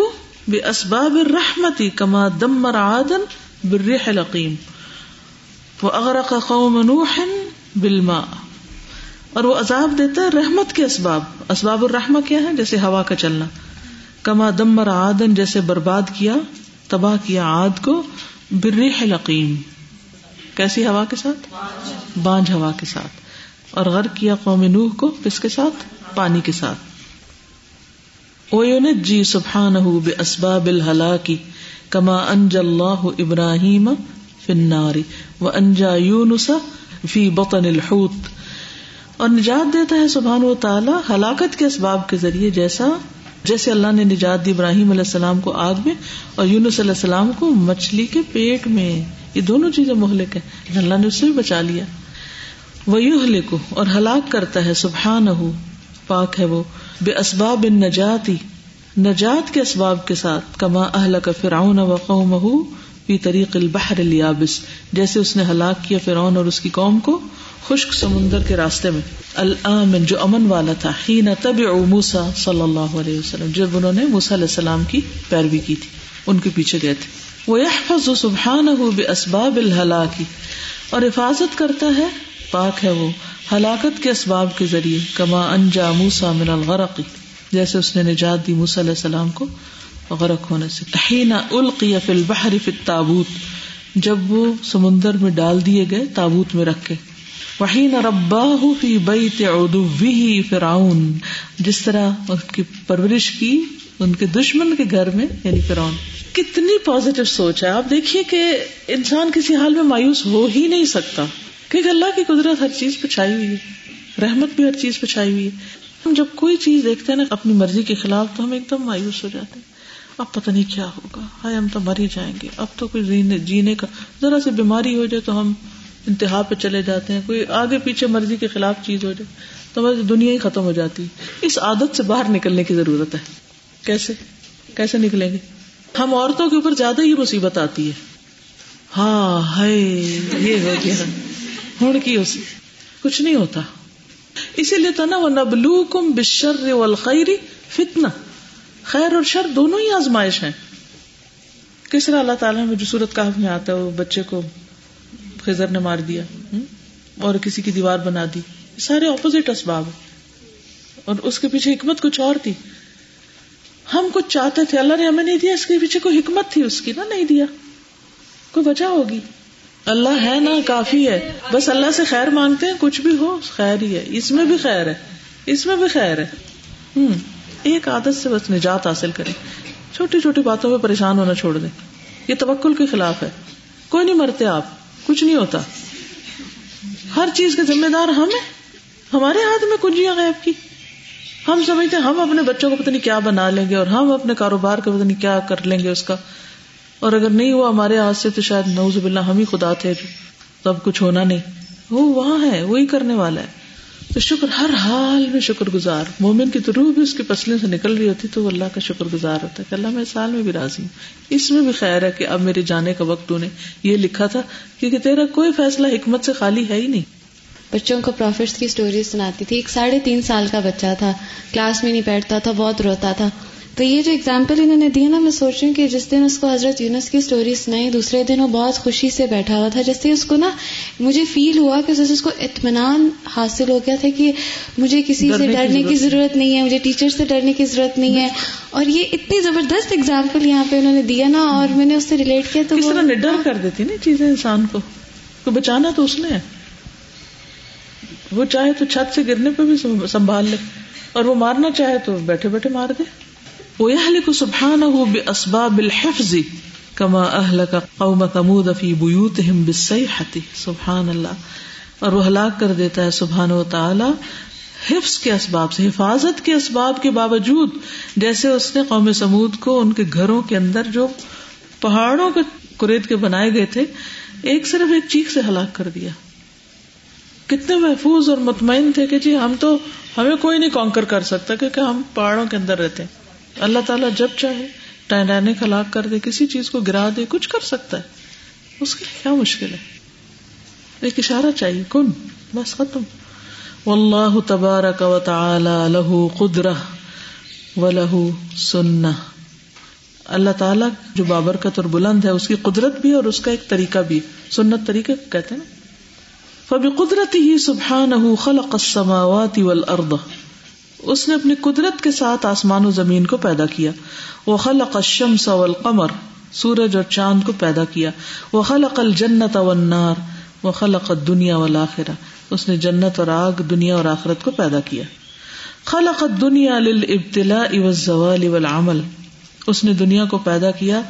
بے اسباب رحمتی کما دمر عادن بالريح العقيم۔ وأغرق قوم نوح بالماء۔ اور وہ عذاب دیتا ہے رحمت کے اسباب۔ اسباب الرحمہ کیا ہے؟ جیسے ہوا کا چلنا۔ کما دم آدن جیسے برباد کیا، تباہ کیا آد کو برح لقیم کیسی ہوا کے ساتھ؟ بانج ہوا کے ساتھ۔ اور غرق کیا قوم نوح کو کس کے ساتھ؟ پانی کے ساتھ۔ جی سبحان بے اسباب الحلا کی کما انج اللہ ابراہیم فناری و انجا یونس فی بطن الحوت۔ اور نجات دیتا ہے سبحان و تعالیٰ ہلاکت کے اسباب کے ذریعے جیسا جیسے اللہ نے نجات دی ابراہیم علیہ السلام کو آگ میں اور یونس علیہ السلام کو مچھلی کے پیٹ میں۔ یہ دونوں چیزیں مہلک ہیں اللہ نے اسے بھی بچا لیا۔ وہ کو اور ہلاک کرتا ہے سبحان ہو پاک ہے وہ۔ بے اسباب نجاتی نجات کے اسباب کے ساتھ۔ کما اہل کا فرعون و قوم فی طریق البحر الیابس، جیسے اس نے ہلاک کیا فرعون اور اس کی قوم کو خشک سمندر کے راستے میں۔ الامن، جو امن والا تھا ہی نہ تب موسا صلی اللہ علیہ وسلم، جب انہوں نے موسا علیہ السلام کی پیروی کی تھی، ان کے پیچھے گئے تھے۔ وہ یہ سبحان ہو بے اسباب الحلا اور حفاظت کرتا ہے، پاک ہے وہ ہلاکت کے اسباب کے ذریعے، کما انجا موسا من الغرقی جیسے اس نے نجات دی موسا علیہ السلام کو۔ غرق ہونے سے۔ حین القی فی البحر فی التابوت۔ جب وہ سمندر میں ڈال دیے گئے، تابوت میں رکھ کے۔ وہی نہ ربا فی بئی فراؤن جس طرح ان کی پرورش کی، ان کے دشمن کے گھر میں یعنی فراؤن کتنی پازیٹو سوچ ہے۔ آپ دیکھیے کہ انسان کسی حال میں مایوس ہو ہی نہیں سکتا۔ کیونکہ اللہ کی قدرت ہر چیز پہ چھائی ہوئی ہے۔ رحمت بھی ہر چیز پہ چھائی ہوئی ہے۔ ہم جب کوئی چیز دیکھتے ہیں نا، اپنی مرضی کے خلاف تو ہم ایک دم مایوس ہو جاتے ہیں۔ اب پتہ نہیں کیا ہوگا۔ ہائے، ہم تو مر ہی جائیں گے۔ اب تو کوئی جینے کا ذرا سی بیماری ہو جائے تو ہم انتہا پہ چلے جاتے ہیں۔ کوئی آگے پیچھے مرضی کے خلاف چیز ہو جائے تو دنیا ہی ختم ہو جاتی۔ اس عادت سے باہر نکلنے کی ضرورت ہے۔ کیسے؟ کیسے نکلیں گے؟ ہم عورتوں کے اوپر زیادہ ہی مصیبت آتی ہے۔ ہاں ہے یہ ہو گیا۔ ہوں کی اس کچھ نہیں ہوتا۔ اسی لیے تو نا وہ نبلو کم بشر والخیری فتنا خیر اور شر دونوں ہی آزمائش ہیں۔ کس طرح اللہ تعالیٰ میں جو صورت کہف میں آتا ہے وہ بچے کو خزر نے مار دیا اور کسی کی دیوار بنا دی۔ سارے اپوزٹ اسباب اور اس کے پیچھے حکمت کچھ اور تھی۔ ہم کچھ چاہتے تھے، اللہ نے ہمیں نہیں دیا، اس کے پیچھے کوئی حکمت تھی، اس کی نا نہیں دیا۔ کوئی وجہ ہوگی۔ اللہ ہے نا، کافی ہے۔ بس اللہ سے خیر مانگتے ہیں، کچھ بھی ہو، خیر ہی ہے۔ اس میں بھی خیر ہے۔ اس میں بھی خیر ہے۔ ہوں ایک عادت سے بس نجات حاصل کریں۔ چھوٹی چھوٹی باتوں میں پریشان ہونا چھوڑ دیں۔ یہ توکل کے خلاف ہے۔ کوئی نہیں مرتے آپ، کچھ نہیں ہوتا۔ ہر چیز کے ذمہ دار ہم ہیں۔ ہمارے ہاتھ میں کنجیاں غیب کی۔ ہم سمجھتے ہیں ہم اپنے بچوں کو پتہ نہیں کیا بنا لیں گے اور ہم اپنے کاروبار کا پتہ نہیں کیا کر لیں گے اس کا۔ اور اگر نہیں ہوا ہمارے ہاتھ سے تو شاید نوز باللہ ہم ہی خدا تھے تو اب کچھ ہونا نہیں۔ وہ وہاں ہے، وہی کرنے والا ہے۔ تو شکر، ہر حال میں شکر گزار مومن کی تو روح بھی اس کی پسلے سے نکل رہی ہوتی، تو وہ اللہ کا شکر گزار ہوتا ہے کہ اللہ میں سال میں بھی راضی ہوں۔ اس میں بھی خیر ہے کہ اب میرے جانے کا وقت نے یہ لکھا تھا، کیونکہ تیرا کوئی فیصلہ حکمت سے خالی ہے ہی نہیں۔ بچوں کو پروفٹس کی سٹوری سناتی تھی۔ ایک ساڑھے تین سال کا بچہ تھا، کلاس میں نہیں بیٹھتا تھا، بہت روتا تھا۔ تو یہ جو اگزامپل انہوں نے دی نا میں سوچ رہی ہوں کہ جس دن اس کو حضرت یونس کی سٹوری سنائی دوسرے دن وہ بہت خوشی سے بیٹھا ہوا تھا. جس سے اس کو نا مجھے فیل ہوا کہ اس کو اطمینان حاصل ہو گیا تھا کہ مجھے کسی سے ڈرنے کی ضرورت نہیں ہے مجھے ٹیچر سے ڈرنے کی ضرورت نہیں ہے. اور یہ اتنی زبردست اگزامپل یہاں پہ انہوں نے دیا نا اور میں نے اس سے ریلیٹ کیا تو ڈر کر دیتی نا چیزیں انسان کو. بچانا تو اس نے. وہ چاہے تو چھت سے گرنے پہ بھی سنبھال لے. اور وہ مارنا چاہے تو بیٹھے بیٹھے مار دے. وہ یہ کو سبحان الحفظ کما اہل کا قوم کمود افی بوت بسحتی سبحان اللہ اور وہ ہلاک کر دیتا ہے سبحان و تعالی حفظ کے اسباب سے، حفاظت کے اسباب کے باوجود، جیسے اس نے قوم سمود کو ان کے گھروں کے اندر جو پہاڑوں کے کرید کے بنائے گئے تھے، ایک صرف ایک چیخ سے ہلاک کر دیا۔ کتنے محفوظ اور مطمئن تھے کہ جی ہم تو، ہمیں کوئی نہیں کانکر کر سکتا کیونکہ ہم پہاڑوں کے اندر رہتے ہیں۔ اللہ تعالیٰ جب چاہے ٹائنینک ہلاک کر دے، کسی چیز کو گرا دے، کچھ کر سکتا ہے۔ اس کے لیے کیا مشکل ہے؟ ایک اشارہ چاہیے، کن؟ بس ختم۔ واللہ تبارک و تعالی لہو قدرہ و لہو سننا اللہ تعالیٰ جو بابرکت اور بلند ہے، اس کی قدرت بھی اور اس کا ایک طریقہ بھی سنت طریقہ کہتے ہیں نا۔ فبی قدرتی خلق السماوات والارض۔ اس نے اپنی قدرت کے ساتھ آسمان و زمین کو پیدا کیا۔ وہ خلق الشمس والقمر، سورج اور چاند کو پیدا کیا۔ وہ خلق الجنت والنار وہ خلق الدنیا والآخرہ اس نے جنت اور آگ، دنیا اور آخرت کو پیدا کیا۔ خلق الدنیا للابتلاء والزوال والعمل۔ اس نے دنیا کو پیدا کیا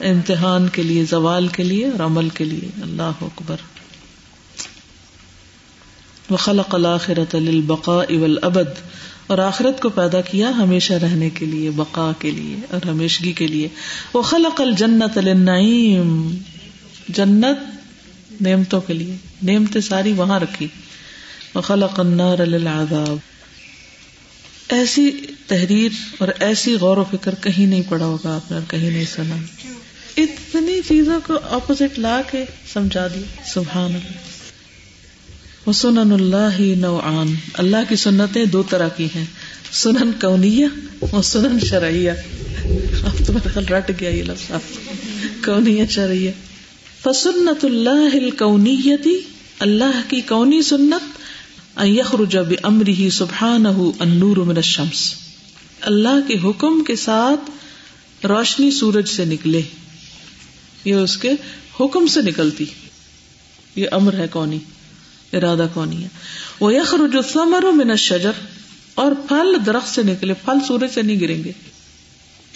امتحان کے لیے، زوال کے لیے اور عمل کے لیے۔ اللہ اکبر۔ خلق الآخرت للبقاء والابد اور آخرت کو پیدا کیا ہمیشہ رہنے کے لیے، بقا کے لیے اور ہمیشگی کے لیے۔ وہ خلق الجنت للنعیم۔ جنت نعمتوں کے لیے، نعمتیں ساری وہاں رکھی۔ وہ خلق النار للعذاب۔ ایسی تحریر اور ایسی غور و فکر کہیں نہیں پڑا ہوگا آپ نے اور کہیں نہیں سنا۔ اتنی چیزوں کو اپوزٹ لا کے سمجھا دی۔ سبحان اللہ۔ سنن اللہ نوعان۔ اللہ کی سنتیں دو طرح کی ہیں۔ سنن کونیہ اور سنن شرعیہ۔ اب تو میرا خیال رٹ گیا یہ لفظ۔ کونیہ شرعیہ۔ فسنت اللہ الکونیتی۔ اللہ کی کونی سنت۔ ان یخرج بامرہ سبحانہ النور من الشمس۔ اللہ کے حکم کے ساتھ روشنی سورج سے نکلے۔ یہ اس کے حکم سے نکلتی۔ یہ امر ہے کونی۔ ارادہ کونی ہے؟ وہ یخرج الثمر من الشجر اور پھل درخت سے نکلے، پھل سورج سے نہیں گریں گے۔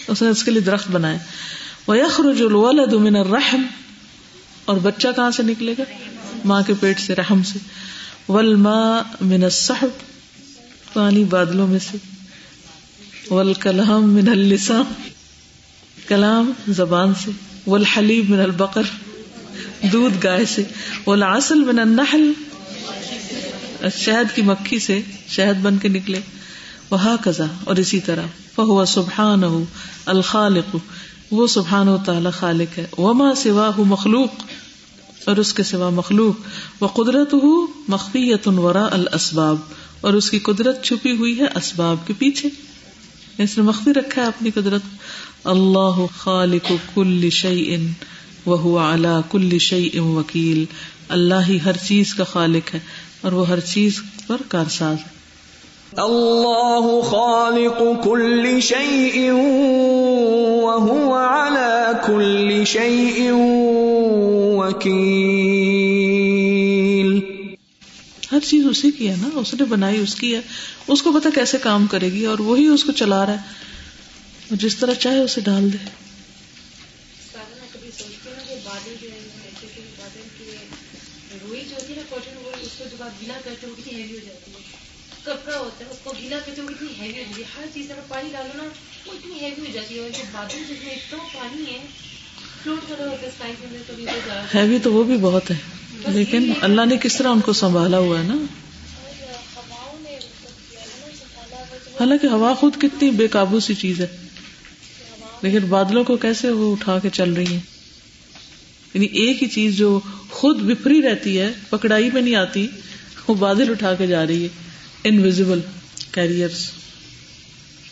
اس نے اس کے لیے درخت بنائے۔ وہ یخرج الولد من الرحم، اور بچہ کہاں سے نکلے گا؟ ماں کے پیٹ سے، رحم سے۔ والماء من السحب، پانی بادلوں میں سے۔ والکلام من اللسان، کلام زبان سے۔ والحلیب من البقر، دودھ گائے سے۔ والعسل من النحل شہد کی مکھی سے شہد بن کے نکلے۔ وہ کزا اور اسی طرح۔ فہو سبحان ہو الخالق۔ وہ سبحان و تعالی خالق ہے۔ وما سوا مخلوق۔ اور اس کے سوا مخلوق۔ وہ قدرت ہو مخفیت ورا الاسباب۔ اور اس کی قدرت چھپی ہوئی ہے اسباب کے پیچھے۔ اس نے مخفی رکھا ہے اپنی قدرت۔ اللہ خالق کل شعی ان وہ اعلیٰ کل شعی ام وکیل۔ اللہ ہی ہر چیز کا خالق ہے۔ اور وہ ہر چیز پر کارساز اللہ خالق کل شيء وهو على كل شيء وكيل ہر چیز اسی کی ہے نا اس نے بنائی اس کی ہے۔ اس کو پتا کیسے کام کرے گی اور وہی اس کو چلا رہا ہے۔ جس طرح چاہے اسے ڈال دے۔ کپڑا ہوتا ہے اس کو گیلا کرتے ہوئے اتنی ہیوی ہو جاتی ہے۔ ہر چیز اگر پانی ڈالو نا وہ اتنی ہیوی ہو جاتی ہے۔ اور جو بادل جس میں اتنا پانی ہے فلوٹ کر رہا ہوتا ہے اسکائی کے اندر تو ہیوی تو وہ بھی بہت ہے۔ لیکن اللہ نے کس طرح ان کو سنبھالا ہوا ہے نا؟ حالانکہ ہوا خود کتنی بے قابو سی چیز ہے۔ لیکن بادلوں کو کیسے وہ اٹھا کے چل رہی ہیں؟ یعنی ایک ہی چیز جو خود بفری رہتی ہے پکڑائی میں نہیں آتی وہ بادل اٹھا کے جا رہی ہے انویزیبل کیریئرس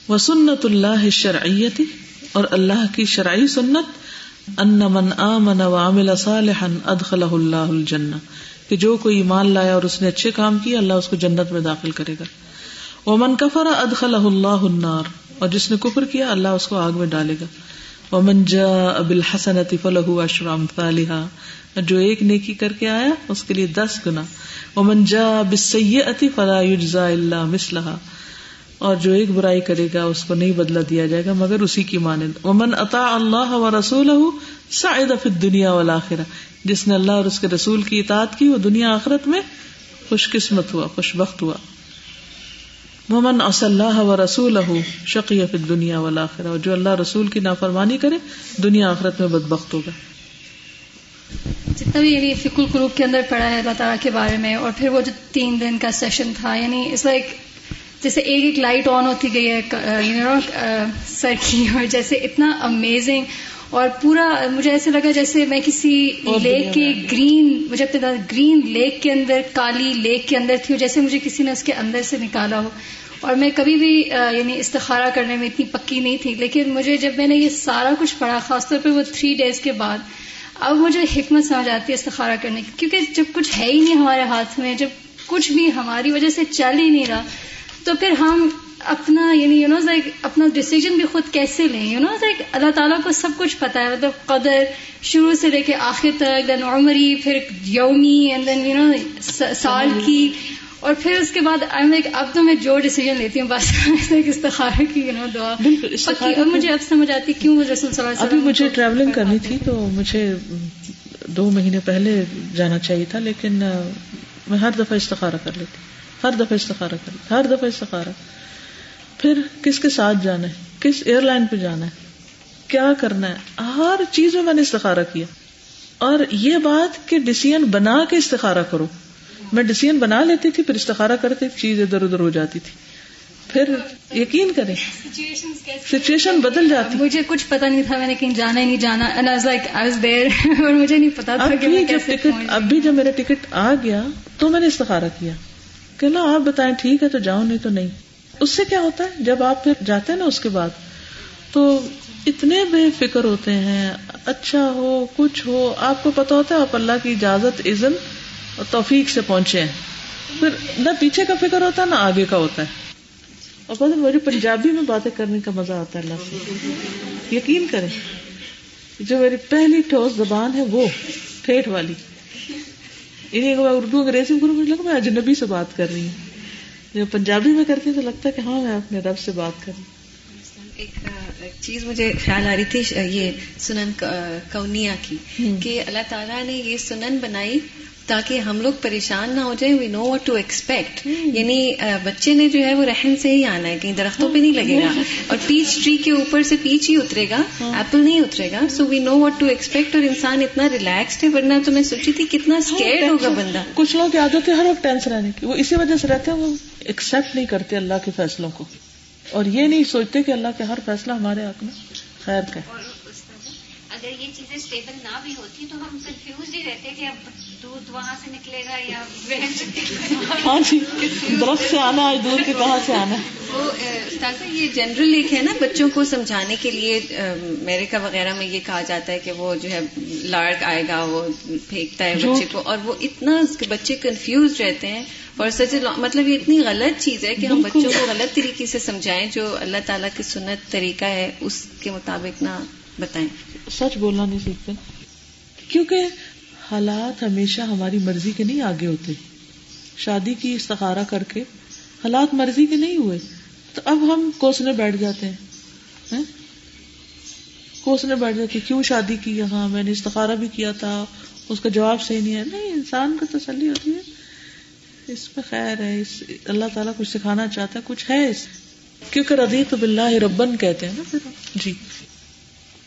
و سنت اللہ شرعیتی اور اللہ کی شرعی سنت، ان من آمن وعمل صالحا ادخلہ اللہ الجنہ. کہ جو کوئی ایمان لایا اور اس نے اچھے کام کیا اللہ اس کو جنت میں داخل کرے گا. ومن کفر ادخلہ اللہ النار، اور جس نے کفر کیا، اللہ اس کو آگ میں ڈالے گا. ومن جاء بالحسنۃ فلہ عشر امثالها جو ایک نیکی کر کے آیا اس کے لیے دس گنا۔ ومن جاء بالسيئه فلا يجزى الا مثلها۔ اور جو ایک برائی کرے گا اس کو نہیں بدلا دیا جائے گا، مگر اسی کی مانند۔ ومن اطاع اللہ و رسول سعد فی الدنیا والآخرہ جس نے اللہ اور اس کے رسول کی اطاعت کی، وہ دنیا آخرت میں خوش قسمت ہوا، خوش بخت ہوا۔ ومن اص اللہ و رسول شقی فی الدنیا والآخرہ جو اللہ رسول کی نافرمانی کرے، دنیا آخرت میں بدبخت ہوگا۔ جتنا بھی یعنی فکل گروپ کے اندر پڑھا ہے اللہ تعالیٰ کے بارے میں اور پھر وہ جو تین دن کا سیشن تھا یعنی اس لائک جیسے ایک ایک لائٹ آن ہوتی گئی ہے یو نو سر کی اور جیسے اتنا امیزنگ اور پورا مجھے ایسے لگا جیسے میں کسی لیک کے گرین مجھے اپنے گرین لیک کے اندر کالی لیک کے اندر تھی جیسے مجھے کسی نے اس کے اندر سے نکالا ہو۔ اور میں کبھی بھی یعنی استخارہ کرنے میں اتنی پکی نہیں تھی لیکن مجھے جب میں نے یہ سارا کچھ پڑھا خاص طور پہ وہ تھری ڈیز کے بعد اب مجھے حکمت سمجھ آتی ہے استخارہ کرنے کی کیونکہ جب کچھ ہے ہی نہیں ہمارے ہاتھ میں جب کچھ بھی ہماری وجہ سے چل ہی نہیں رہا تو پھر ہم اپنا یعنی یو نو لائک اپنا ڈسیزن بھی خود کیسے لیں؟ یو نو لائک اللہ تعالیٰ کو سب کچھ پتا ہے مطلب قدر شروع سے لے کے آخر تک دین عمری پھر یومی اینڈ دین یو نو سال کی اور پھر اس کے بعد لائک اب تو میں جو ڈیسیزن لیتی ہوں بس استخارہ کی یو نو دعا۔ بالکل مجھے اب سمجھ آتی کیوں رسول صلی اللہ علیہ ابھی مجھے ٹریولنگ کرنی تھی تو مجھے دو مہینے پہلے جانا چاہیے تھا لیکن میں ہر دفعہ استخارہ کر لیتی۔ ہر دفعہ استخارہ کر لیتی۔ ہر دفعہ استخارہ۔ پھر کس کے ساتھ جانا ہے؟ کس ایئر لائن پہ جانا ہے؟ کیا کرنا ہے؟ ہر چیز میں میں نے استخارہ کیا۔ اور یہ بات کہ ڈسیزن بنا کے استخارہ کرو۔ میں ڈسیزن بنا لیتی تھی پھر استخارہ کرتی چیز ادھر ادھر ہو جاتی تھی۔ پھر یقین کریں سچویشن بدل جاتی۔ مجھے کچھ پتا نہیں تھا میں نے کہیں جانا ہی نہیں جانا۔ اور مجھے نہیں پتا تھا ٹکٹ اب بھی جب میرا ٹکٹ آ گیا تو میں نے استخارہ کیا۔ کہ نا آپ بتائیں ٹھیک ہے تو جاؤ نہیں تو نہیں۔ اس سے کیا ہوتا ہے؟ جب آپ پھر جاتے ہیں نا اس کے بعد تو اتنے بے فکر ہوتے ہیں۔ اچھا ہو کچھ ہو آپ کو پتا ہوتا ہے آپ اللہ کی اجازت عزن اور توفیق سے پہنچے ہیں۔ پھر نہ پیچھے کا فکر ہوتا ہے نہ آگے کا ہوتا ہے۔ اور پتہ مجھے پنجابی میں باتیں کرنے کا مزہ آتا ہے اللہ سے۔ یقین کریں جو میری پہلی ٹھوس زبان ہے وہ ٹھیٹ والی۔ انہیں اردو انگریزی میں مجھے لگا میں اجنبی سے بات کر رہی ہوں۔ جب پنجابی میں کرتی تو لگتا ہے کہ ہاں میں اپنے رب سے بات کر رہی ایک چیز مجھے خیال آ رہی تھی یہ سنن کونیا کی کہ اللہ تعالیٰ نے یہ سنن بنائی تاکہ ہم لوگ پریشان نہ ہو جائیں we know what to expect یعنی بچے نے جو ہے وہ رحم سے ہی آنا ہے کہیں درختوں پہ نہیں لگے گا۔ اور پیچ ٹری کے اوپر سے پیچ ہی اترے گا ایپل نہیں اترے گا۔ So we know what to expect اور انسان اتنا ریلیکسڈ ہے ورنہ تو میں سوچی تھی کتنا اسکیئر ہوگا بندہ۔ کچھ لوگ عادت ہے ہر وقت ٹینس رہنے کی۔ وہ اسی وجہ سے رہتے ہیں وہ ایکسپٹ نہیں کرتے اللہ کے فیصلوں کو۔ اور یہ نہیں سوچتے کہ اللہ کے ہر فیصلہ ہمارے حق میں۔ خیر کا اگر یہ چیزیں اسٹیبل نہ بھی ہوتی تو ہم کنفیوز ہی رہتے کہ اب دودھ وہاں سے نکلے گا یا ہاں جی درخت سے آنا آج دور کے کہاں سے آنا؟ وہ استاذہ یہ جنرل ایک ہے نا بچوں کو سمجھانے کے لیے امیریکا وغیرہ میں یہ کہا جاتا ہے کہ وہ جو ہے لارک آئے گا وہ پھینکتا ہے بچے کو اور وہ اتنا بچے کنفیوز رہتے ہیں اور سچ مطلب یہ اتنی غلط چیز ہے کہ ہم بچوں کو غلط طریقے سے سمجھائیں جو اللہ تعالیٰ کی سنت طریقہ ہے اس کے مطابق نہ بتائیں۔ سچ بولنا نہیں سیکھتے۔ کیونکہ حالات ہمیشہ ہماری مرضی کے نہیں آگے ہوتے۔ شادی کی استخارہ کر کے حالات مرضی کے نہیں ہوئے۔ تو اب ہم کوسنے بیٹھ جاتے ہیں۔ ہاں؟ کوسنے بیٹھ جاتے کیوں شادی کی یہاں؟ میں نے استخارہ بھی کیا تھا۔ اس کا جواب صحیح نہیں ہے۔ نہیں، انسان کو تسلی ہوتی ہے۔ اس میں خیر ہے۔ اس، اللہ تعالیٰ کچھ سکھانا چاہتا ہے، کچھ ہے اس۔ کیونکہ ردی تو بلّہ ربن کہتے ہیں نا۔ پھر جی۔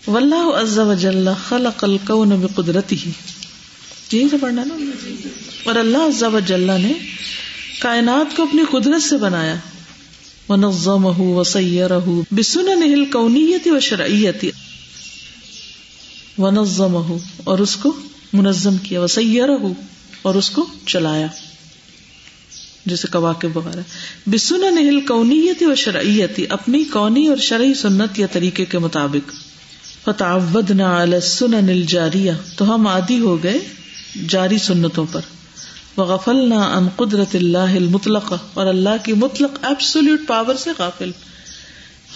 واللہ عز وجل خلق الکون بقدرتی جی ہی یہی سے پڑھنا نا؟ اور اللہ عز وجل نے کائنات کو اپنی قدرت سے بنایا. ونظمہ وسیرہ بسننہ الکونیت و شرعیت. ونظمہ اور اس کو منظم کیا. وسیرہ اور اس کو چلایا. جسے کواقب وغیرہ. بسن نہل کونیتی و شرعیتی اپنی کونی اور شرعی سنت یا طریقے کے مطابق. فتح سنن الجاریہ، تو ہم عادی ہو گئے جاری سنتوں پر۔ وغفل نہ ان قدرت اللہ المطلق، اور اللہ کی مطلق ایبسولوٹ پاور سے غافل۔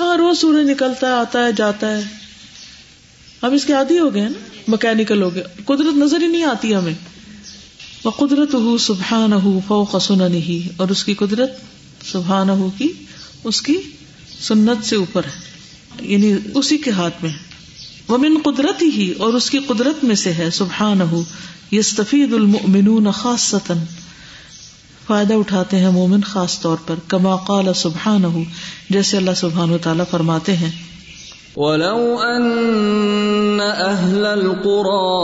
ہاں روز سورج نکلتا ہے، آتا ہے، جاتا ہے۔ ہم اس کے عادی ہو گئے نا مکینکل ہو گئے۔ قدرت نظر ہی نہیں آتی ہمیں۔ وہ قدرت ہو سبحان ہو فوق سنن ہی اور اس کی قدرت سبحان ہو کی، اس کی سنت سے اوپر ہے۔ یعنی اسی کے ہاتھ میں وہ من قدرت ہی، اور اس کی قدرت میں سے ہے سبحان ہو یستفید المؤمنون خاصتا۔ فائدہ اٹھاتے ہیں مومن خاص طور پر، کما قال سبحانہ، جیسے اللہ سبحانہ و تعالیٰ فرماتے ہیں۔ وَلَوْ أَنَّ أَهْلَ الْقُرَىٰ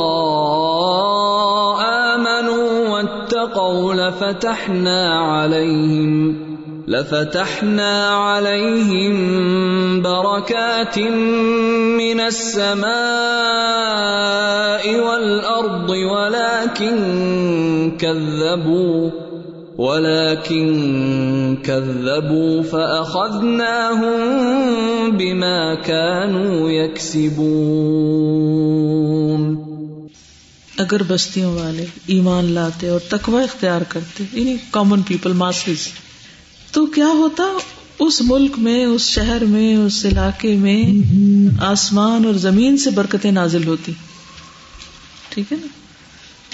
آمَنُوا وَاتَّقَوْا لَفَتَحْنَا عَلَيْهِمْ لفتحنا عليهم بركات من السماء والأرض ولكن كذبوا ولكن كذبوا فأخذناهم بما كانوا يكسبون۔ اگر بستیوں والے ایمان لاتے اور تقوی اختیار کرتے یعنی کامن پیپل ماسز تو کیا ہوتا اس ملک میں، اس شہر میں، اس علاقے میں آسمان اور زمین سے برکتیں نازل ہوتی۔ ٹھیک ہے نا؟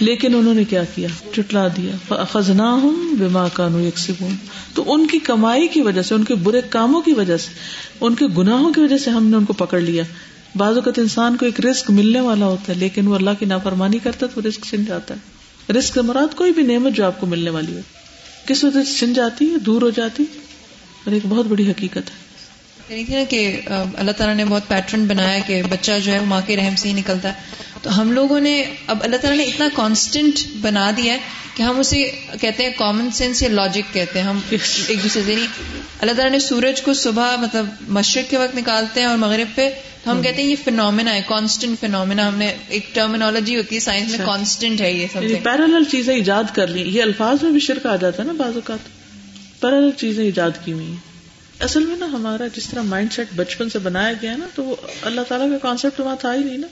لیکن انہوں نے کیا کیا؟ چٹلا دیا۔ خزنا ہوں بیما کانو یکسبون تو ان کی کمائی کی وجہ سے، ان کے برے کاموں کی وجہ سے، ان کے گناہوں کی وجہ سے ہم نے ان کو پکڑ لیا۔ بعض اوقات انسان کو ایک رسک ملنے والا ہوتا ہے، لیکن وہ اللہ کی نافرمانی کرتا ہے تو رسک چھن جاتا ہے رسک مراد کوئی بھی نعمت جو آپ کو ملنے والی ہو۔ کس وجہ سے چھن جاتی ہے دور ہو جاتی اور ایک بہت بڑی حقیقت ہے۔ یعنی کہ اللہ تعالیٰ نے بہت پیٹرن بنایا کہ بچہ جو ہے ماں کے رحم سے ہی نکلتا ہے۔ تو ہم لوگوں نے اب اللہ تعالیٰ نے اتنا کانسٹنٹ بنا دیا ہے کہ ہم اسے کہتے ہیں کامن سینس یا لاجک کہتے ہیں۔ ہم ایک دوسرے سے نہیں اللہ تعالیٰ نے سورج کو صبح مطلب مشرق کے وقت نکالتے ہیں اور مغرب پہ ہم کہتے ہیں یہ فینومینا ہے کانسٹنٹ فینومینا ہم نے ایک ٹرمینالوجی ہوتی ہے سائنس میں کانسٹنٹ ہے یہ سب پیرل چیزیں ایجاد کر لی یہ الفاظ میں بھی شرک آ جاتا ہے نا بعض اوقات۔ پیرل چیزیں ایجاد کی ہوئی اصل میں نا ہمارا جس طرح مائنڈ سیٹ بچپن سے بنایا گیا نا تو وہ اللہ تعالیٰ کا کانسیپٹ وہاں تھا ہی نہیں نا۔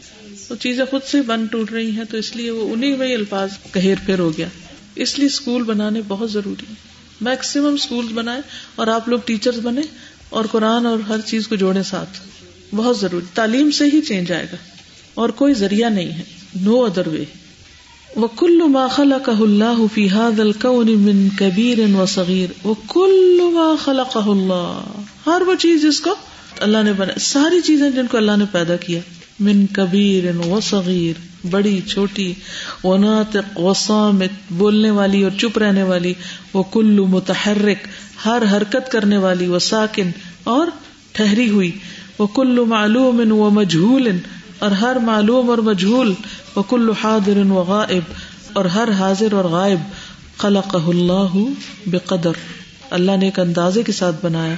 وہ چیزیں خود سے بن ٹوٹ رہی ہیں تو اس لیے وہ انہیں میں الفاظ کہیر پھر ہو گیا۔ اس لیے اسکول بنانے بہت ضروری ہے میکسیمم اسکول بنائے اور آپ لوگ ٹیچر بنے اور قرآن اور ہر چیز کو جوڑے ساتھ۔ بہت ضروری، تعلیم سے ہی چینج آئے گا، اور کوئی ذریعہ نہیں ہے نو ادر وے وہ کل ما خلق اللہ فی هذا الكون من کبیر و صغیر ما خلق اللہ ہر وہ چیز جس کو اللہ نے بنا، ساری چیزیں جن کو اللہ نے پیدا کیا. من کبیر و صغیر بڑی، چھوٹی. و ناطق و صامت بولنے والی اور چپ رہنے والی. وہ کل متحرک ہر حرکت کرنے والی. وہ ساکن اور ٹھہری ہوئی. وہ کل معلوم و مجھول اور ہر معلوم اور مجھول وہ کل حاضر و غائب اور ہر حاضر اور غائب خلق اللہ بے قدر اللہ نے ایک اندازے کے ساتھ بنایا۔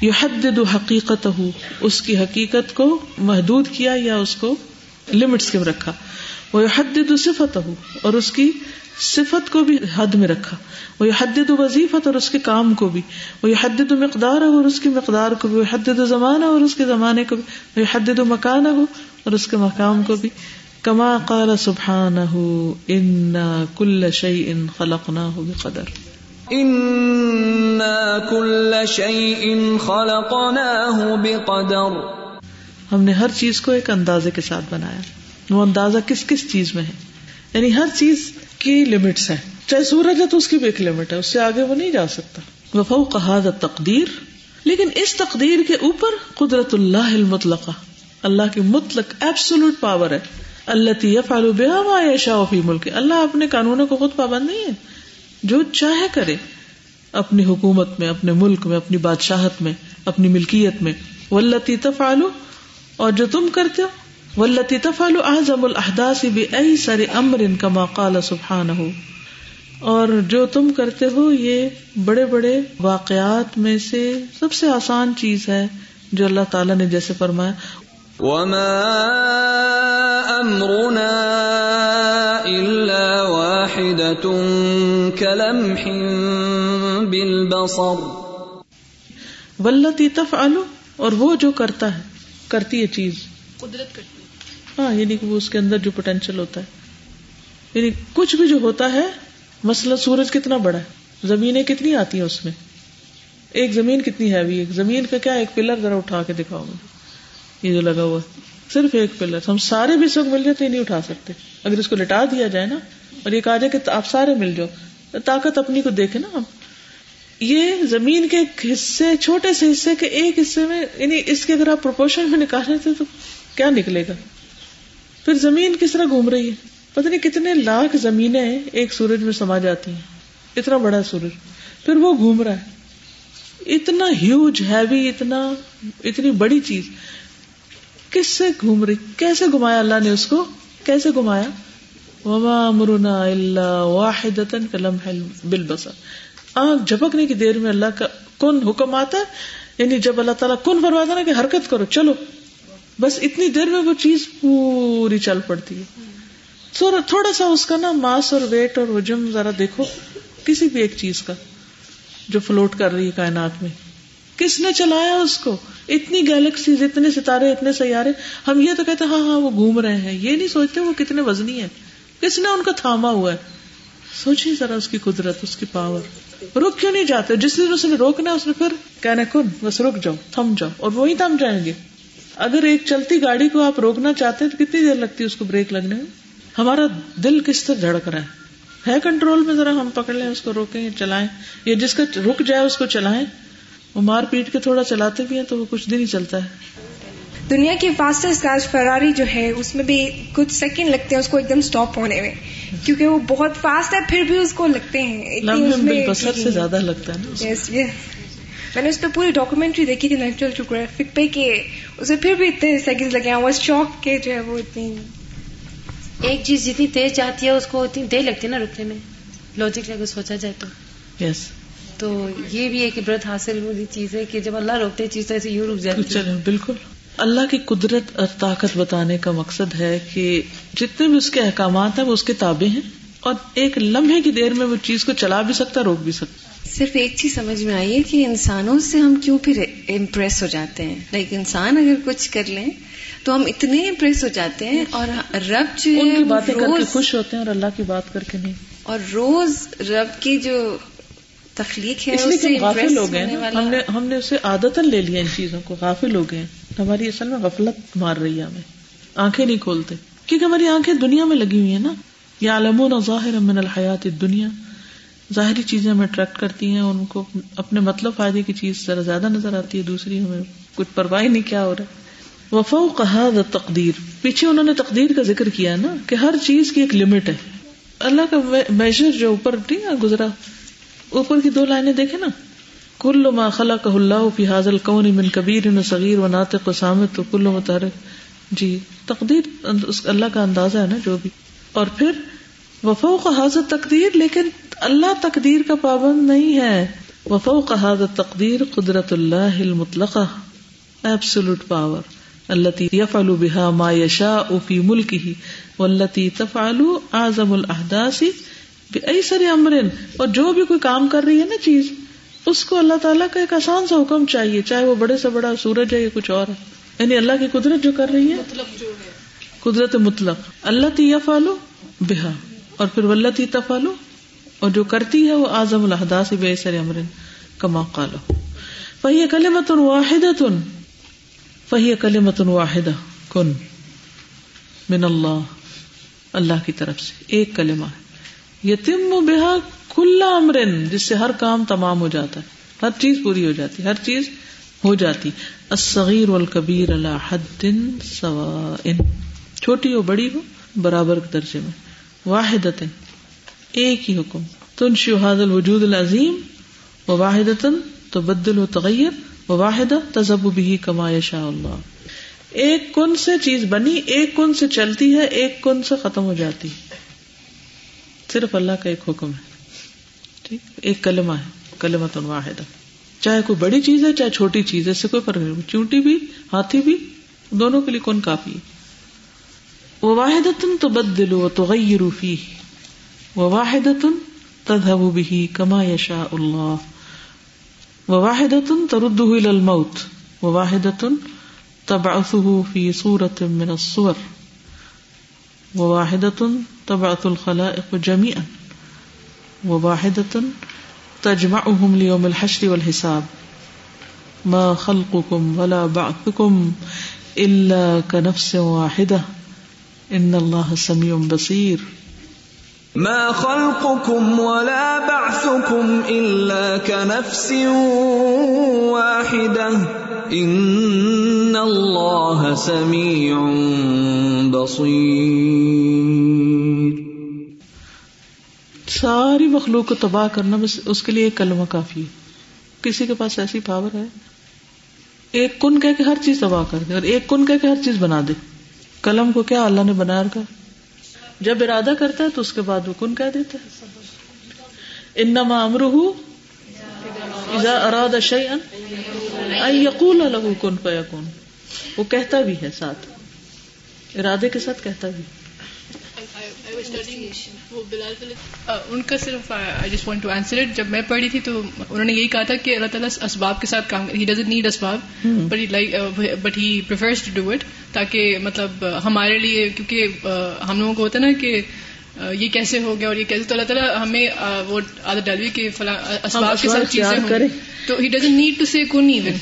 یہ حد حقیقت ہو اس کی حقیقت کو محدود کیا یا اس کو لمٹس کے رکھا۔ وہ حد صفت ہو اور اس کی صفت کو بھی حد میں رکھا۔ وہ حد وظیفت اور اس کے کام کو بھی۔ وہ حد مقدار ہو اور اس کی مقدار کو بھی۔ وہ حد زمانہ اور اس کے زمانے کو بھی۔ وہ حد مکان ہو اور اس کے مقام کو بھی۔ کما قال سبحان ہو ان کل شعی ان خلق نہ ہو قدر كل شيء خلقناه بقدر۔ ہم نے ہر چیز کو ایک اندازے کے ساتھ بنایا۔ وہ اندازہ کس کس چیز میں ہے؟ یعنی ہر چیز کی لمٹس ہیں؟ چاہے سورج ہے تو اس کی بھی ایک لمٹ ہے، اس سے آگے وہ نہیں جا سکتا۔ وفو کہاد تقدیر لیکن اس تقدیر کے اوپر قدرت اللہ المطلقہ، اللہ کی مطلق ایبسولوٹ پاور ہے۔ اللہ یفعل بها ما يشاء فی ملک اللہ اپنے قانونوں کو خود پابند نہیں ہے۔ جو چاہے کرے۔ اپنی حکومت میں، اپنے ملک میں، اپنی بادشاہت میں، اپنی ملکیت میں۔ ولتی تفالو اور جو تم کرتے ہو ولتی تفالو اعظم ائی سر امر ان کا ماقال سبحان ہو اور جو تم کرتے ہو یہ بڑے بڑے واقعات میں سے سب سے آسان چیز ہے جو اللہ تعالیٰ نے جیسے فرمایا۔ وما امرنا الا كلمح بالبصر۔ ولتی تفعل اور وہ جو کرتا ہے کرتی ہے چیز۔ قدرت کرتی ہاں یعنی کہ وہ اس کے اندر جو پوٹینشیل ہوتا ہے۔ یعنی کچھ بھی جو ہوتا ہے مسئلہ سورج کتنا بڑا ہے، زمینیں کتنی آتی ہیں اس میں۔ ایک زمین کتنی ہیوی ہے زمین کا کیا ایک پلر ذرا اٹھا کے دکھاؤ مجھے۔ یہ جو لگا ہوا صرف ایک پلر ہم سارے بھی سب مل جائے تو یہ نہیں اٹھا سکتے۔ اگر اس کو لٹا دیا جائے نا، اور یہ کہا جائے کہ آپ سارے مل جاؤ، طاقت اپنی کو دیکھے نا ہم یہ زمین کے ایک حصے، چھوٹے سے حصے کے ایک حصے میں یعنی اس کے اگر آپ پروپورشن میں نکالے تھے تو کیا نکلے گا؟ پھر زمین کس طرح گھوم رہی ہے؟ پتہ نہیں کتنے لاکھ زمینیں ایک سورج میں سما جاتی ہیں۔ اتنا بڑا سورج۔ پھر وہ گھوم رہا ہے۔ اتنا ہیوج ہیوی اتنا اتنی بڑی چیز۔ کس سے گھوم رہی؟ کیسے گھمایا اللہ نے اس کو؟ کیسے گھمایا؟ وما امرنا اللہ واحد کلم بل بسر آنکھ جھپکنے کی دیر میں اللہ کا کن حکم آتا ہے؟ یعنی جب اللہ تعالیٰ کن فرماتا نا کہ حرکت کرو، چلو۔ بس اتنی دیر میں وہ چیز پوری چل پڑتی ہے۔ تھوڑا سا اس کا نا ماس اور ویٹ اور وجم ذرا دیکھو۔ کسی بھی ایک چیز کا جو فلوٹ کر رہی ہے کائنات میں۔ کس نے چلایا اس کو؟ اتنی گیلیکسیز، اتنے ستارے، اتنے سیارے۔ ہم یہ تو کہتے ہیں ہاں ہاں وہ گھوم رہے ہیں۔ یہ نہیں سوچتے وہ کتنے وزنی ہے کس نے ان کو تھاما ہوا ہے؟ سوچیے ذرا اس کی قدرت، اس کی پاور رک کیوں نہیں جاتے؟ جس دن اس نے روکنا اس نے پھر کہنا کن بس رک جاؤ، تھم جاؤ اور وہی تھم جائیں گے۔ اگر ایک چلتی گاڑی کو آپ روکنا چاہتے ہیں تو کتنی دیر لگتی ہے اس کو بریک لگنے میں؟ ہمارا دل کس طرح دھڑک رہا ہے؟ ہے کنٹرول میں؟ ذرا ہم پکڑ لیں اس کو روکیں چلائیں۔ یا جس کا رک جائے اس کو چلائیں۔ وہ مار پیٹ کے تھوڑا چلاتے بھی ہیں تو وہ کچھ دن ہی چلتا ہے۔ دنیا کی فاسٹسٹ کار فراری جو ہے اس میں بھی کچھ سیکنڈ لگتے ہیں اس کو ایک دم اسٹاپ ہونے میں۔ کیونکہ وہ بہت فاسٹ ہے پھر بھی اس کو لگتے ہیں۔ سے زیادہ لگتا ہے میں نے اس پہ پوری ڈاکومینٹری دیکھی تھی نیچرل جوگرافک پہ کہ اسے پھر بھی اتنے سیکنڈ لگے ہیں۔ وہ شوق کے جو ہے وہ اتنی ایک چیز جتنی تیز جاتی ہے اس کو اتنی دیر لگتی ہے نا رکنے میں۔ لاجک لگے سوچا جائے تو۔ یس تو یہ بھی ایک عبرت حاصل ہوئی چیز ہے کہ جب اللہ روکتے چیز ایسے یوں رک جاتی ہے۔ بالکل۔ اللہ کی قدرت اور طاقت بتانے کا مقصد ہے کہ جتنے بھی اس کے احکامات ہیں وہ اس کے تابع ہیں۔ اور ایک لمحے کی دیر میں وہ چیز کو چلا بھی سکتا روک بھی سکتا۔ صرف ایک چیز سمجھ میں آئی ہے کہ انسانوں سے ہم کیوں پھر امپریس ہو جاتے ہیں؟ لائک انسان اگر کچھ کر لیں تو ہم اتنے امپریس ہو جاتے ہیں اور رب جو ان کی باتیں کر کے خوش ہوتے ہیں اور اللہ کی بات کر کے نہیں۔ اور روز رب کی جو تخلیق ہے اس لیے غافل ہو گئے ہم نے ہم نے اسے عادت لے لیا ان چیزوں کو۔ غافل ہو گئے ہماری اصل میں غفلت مار رہی ہے ہمیں۔ آنکھیں نہیں کھولتے۔ کیونکہ ہماری آنکھیں دنیا میں لگی ہوئی ہیں نا۔ یا علمون ظاہر من الحیات دنیا ظاہری چیزیں ہمیں اٹریکٹ کرتی ہیں، ان کو اپنے مطلب فائدے کی چیز ذرا زیادہ نظر آتی ہے، دوسری ہمیں کچھ پرواہ نہیں کیا ہو رہا ہے۔ وفا کہا تقدیر پیچھے انہوں نے تقدیر کا ذکر کیا نا کہ ہر چیز کی ایک لمٹ ہے۔ اللہ کا میجر جو اوپر نہیں گزرا، اوپر کی دو لائنیں دیکھے نا۔ کل ما خلق اللہ فی حاضل کون من کبیر و صغیر و ناطق و سامت تو کل متحرک جی تقدیر اللہ کا اندازہ ہے نا جو بھی۔ اور پھر وفو کا حاضر تقدیر لیکن اللہ تقدیر کا پابند نہیں ہے. وفو کا حاضر تقدیر قدرت اللہ المطلق ایبسلوٹ پاور التي يفعل بها ما يشاء في ملكه والتي تفعل اعظم الاحداث بايسر امر اور جو بھی کوئی کام کر رہی ہے نا چیز اس کو اللہ تعالیٰ کا ایک آسان سا حکم چاہیے چاہے وہ بڑے سے بڑا سورج ہے یا کچھ اور ہے. یعنی اللہ کی قدرت جو کر رہی ہے قدرت مطلق اللہ تی فالو بہا اور پھر ولتی تفالو اور جو کرتی ہے وہ اعظم الحداث بے سر امرن کما قالو۔ فہی کلمت واحد تن فہی کلمت واحد کن، من اللہ اللہ کی طرف سے۔ ایک کلمہ ہے۔ یتم بہا کھلا امرن جس سے ہر کام تمام ہو جاتا ہے۔ ہر چیز پوری ہو جاتی، ہر چیز ہو جاتی۔ الصغیر والکبیر علی حد سواء، چھوٹی ہو بڑی ہو، برابر درجے میں۔ واحد ایک ہی حکم تنشی هذا الوجود العظیم و واحد تبدل و تغیر و واحد تذب بھی کما شاء اللہ۔ ایک کن سے چیز بنی، ایک کن سے چلتی ہے، ایک کن سے ختم ہو جاتی۔ صرف اللہ کا ایک حکم ہے۔ ٹھیک؟ ایک کلمہ ہے کلمت واحد چاہے کوئی بڑی چیز ہے، چاہے چھوٹی چیز ہے، اس سے کوئی فرق نہیں۔ چونٹی بھی، ہاتھی بھی، دونوں کے لیے کون کافی ہے۔ وہ واحد تم تو بد دلو تو غی روفی وہ واحد تم تدب بھی کما یشا اللہ وہ واحد تم ترد الموت وہ واحد تم تب فی صورت من الصور وہ واحد تم تب الخلا جمی وواحدة تجمعهم ليوم الحشر والحساب ما خلقكم ولا بعثكم إلا كنفس واحدة إن الله سميع بصير ما خلقكم ولا بعثكم إلا كنفس واحدة. إن الله سميع بصير۔ ساری مخلوق کو تباہ کرنا بس اس کے لیے ایک کلمہ کافی ہے۔ کسی کے پاس ایسی پاور ہے؟ ایک کن کہہ کے ہر چیز تباہ کر دے اور ایک کن کہہ کے ہر چیز بنا دے۔ قلم کو کیا اللہ نے بنایا رکھا؟ جب ارادہ کرتا ہے تو اس کے بعد وہ کن کہہ دیتا ہے۔ انما امرہ اذا اراد شيئا ان يقول له كن فيكون وہ کہتا بھی ہے ساتھ۔ ارادے کے ساتھ کہتا بھی ان کا صرف I just want to answer it جب میں پڑھی تھی تو انہوں نے یہی کہا تھا کہ اللہ تعالیٰ اسباب کے ساتھ کام ہی ڈزنٹ نیڈ اسباب but he prefers to do it تاکہ مطلب ہمارے لیے کیونکہ ہم لوگوں کو ہوتا نا کہ یہ کیسے ہو گیا اور یہ کیسے تو اللہ تعالیٰ ہمیں وہ عادت ڈالوی کے اسباب کے ساتھ چیزیں تو he doesn't need to see کون ایون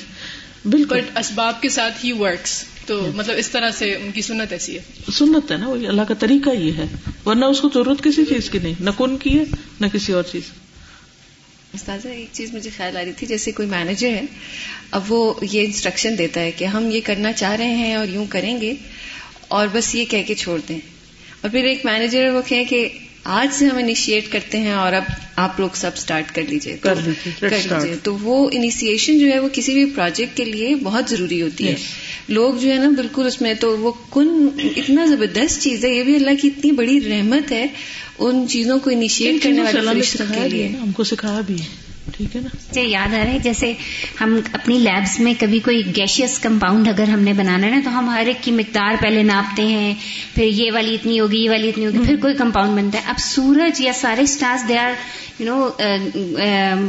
بٹ اسباب کے ساتھ ہی ورکس تو مطلب اس طرح سے ان کی سنت ایسی ہے۔ سنت ہے نا وہ اللہ کا طریقہ یہ ہے۔ ورنہ اس کو ضرورت کسی چیز کی نہیں نہ کن کی ہے نہ کسی اور چیز۔ استاذہ ایک چیز مجھے خیال آ رہی تھی جیسے کوئی مینیجر ہے اب وہ یہ انسٹرکشن دیتا ہے کہ ہم یہ کرنا چاہ رہے ہیں اور یوں کریں گے اور بس یہ کہہ کے چھوڑ دیں۔ اور پھر ایک مینیجر وہ کہیں کہ آج سے ہم انیشیٹ کرتے ہیں اور اب آپ لوگ سب اسٹارٹ کر لیجیے کر لیجیے تو وہ انیشیشن جو ہے وہ کسی بھی پروجیکٹ کے لیے بہت ضروری ہوتی ہے. لوگ جو ہے نا بالکل اس میں تو وہ کن اتنا زبردست چیز ہے. یہ بھی اللہ کی اتنی بڑی رحمت ہے ان چیزوں کو انیشیٹ کرنے والے ہم کو سکھایا بھی ٹھیک ہے نا؟ مجھے یاد آ رہا ہے جیسے ہم اپنی لیبس میں کبھی کوئی گیشیس کمپاؤنڈ اگر ہم نے بنانا ہے نا تو ہم ہر ایک کی مقدار پہلے ناپتے ہیں پھر یہ والی اتنی ہوگی یہ والی اتنی ہوگی پھر کوئی کمپاؤنڈ بنتا ہے۔ اب سورج یا سارے stars they are you know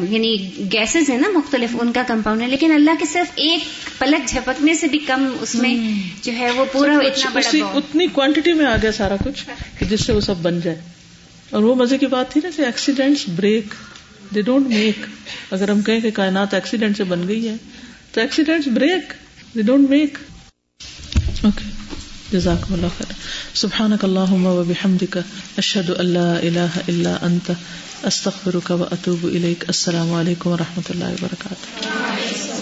یعنی گیسز ہیں نا مختلف ان کا کمپاؤنڈ ہے۔ لیکن اللہ کے صرف ایک پلک جھپکنے سے بھی کم اس میں جو ہے وہ پورا اتنا بڑا اتنی کوانٹٹی میں آ گیا سارا کچھ جس سے وہ سب بن جائے۔ اور وہ مزے کی بات تھی نا accidents break they don't make اگر ہم کہیں کہ کائنات ایکسیڈنٹ سے بن گئی ہے، تو accident break they don't make okay جزاکم اللہ خیر سبحانک اللہم و بحمدک، اشہد ان لا الہ الا انت، استغفرک و اتوب الیک. السلام علیکم و رحمۃ اللہ وبرکاتہ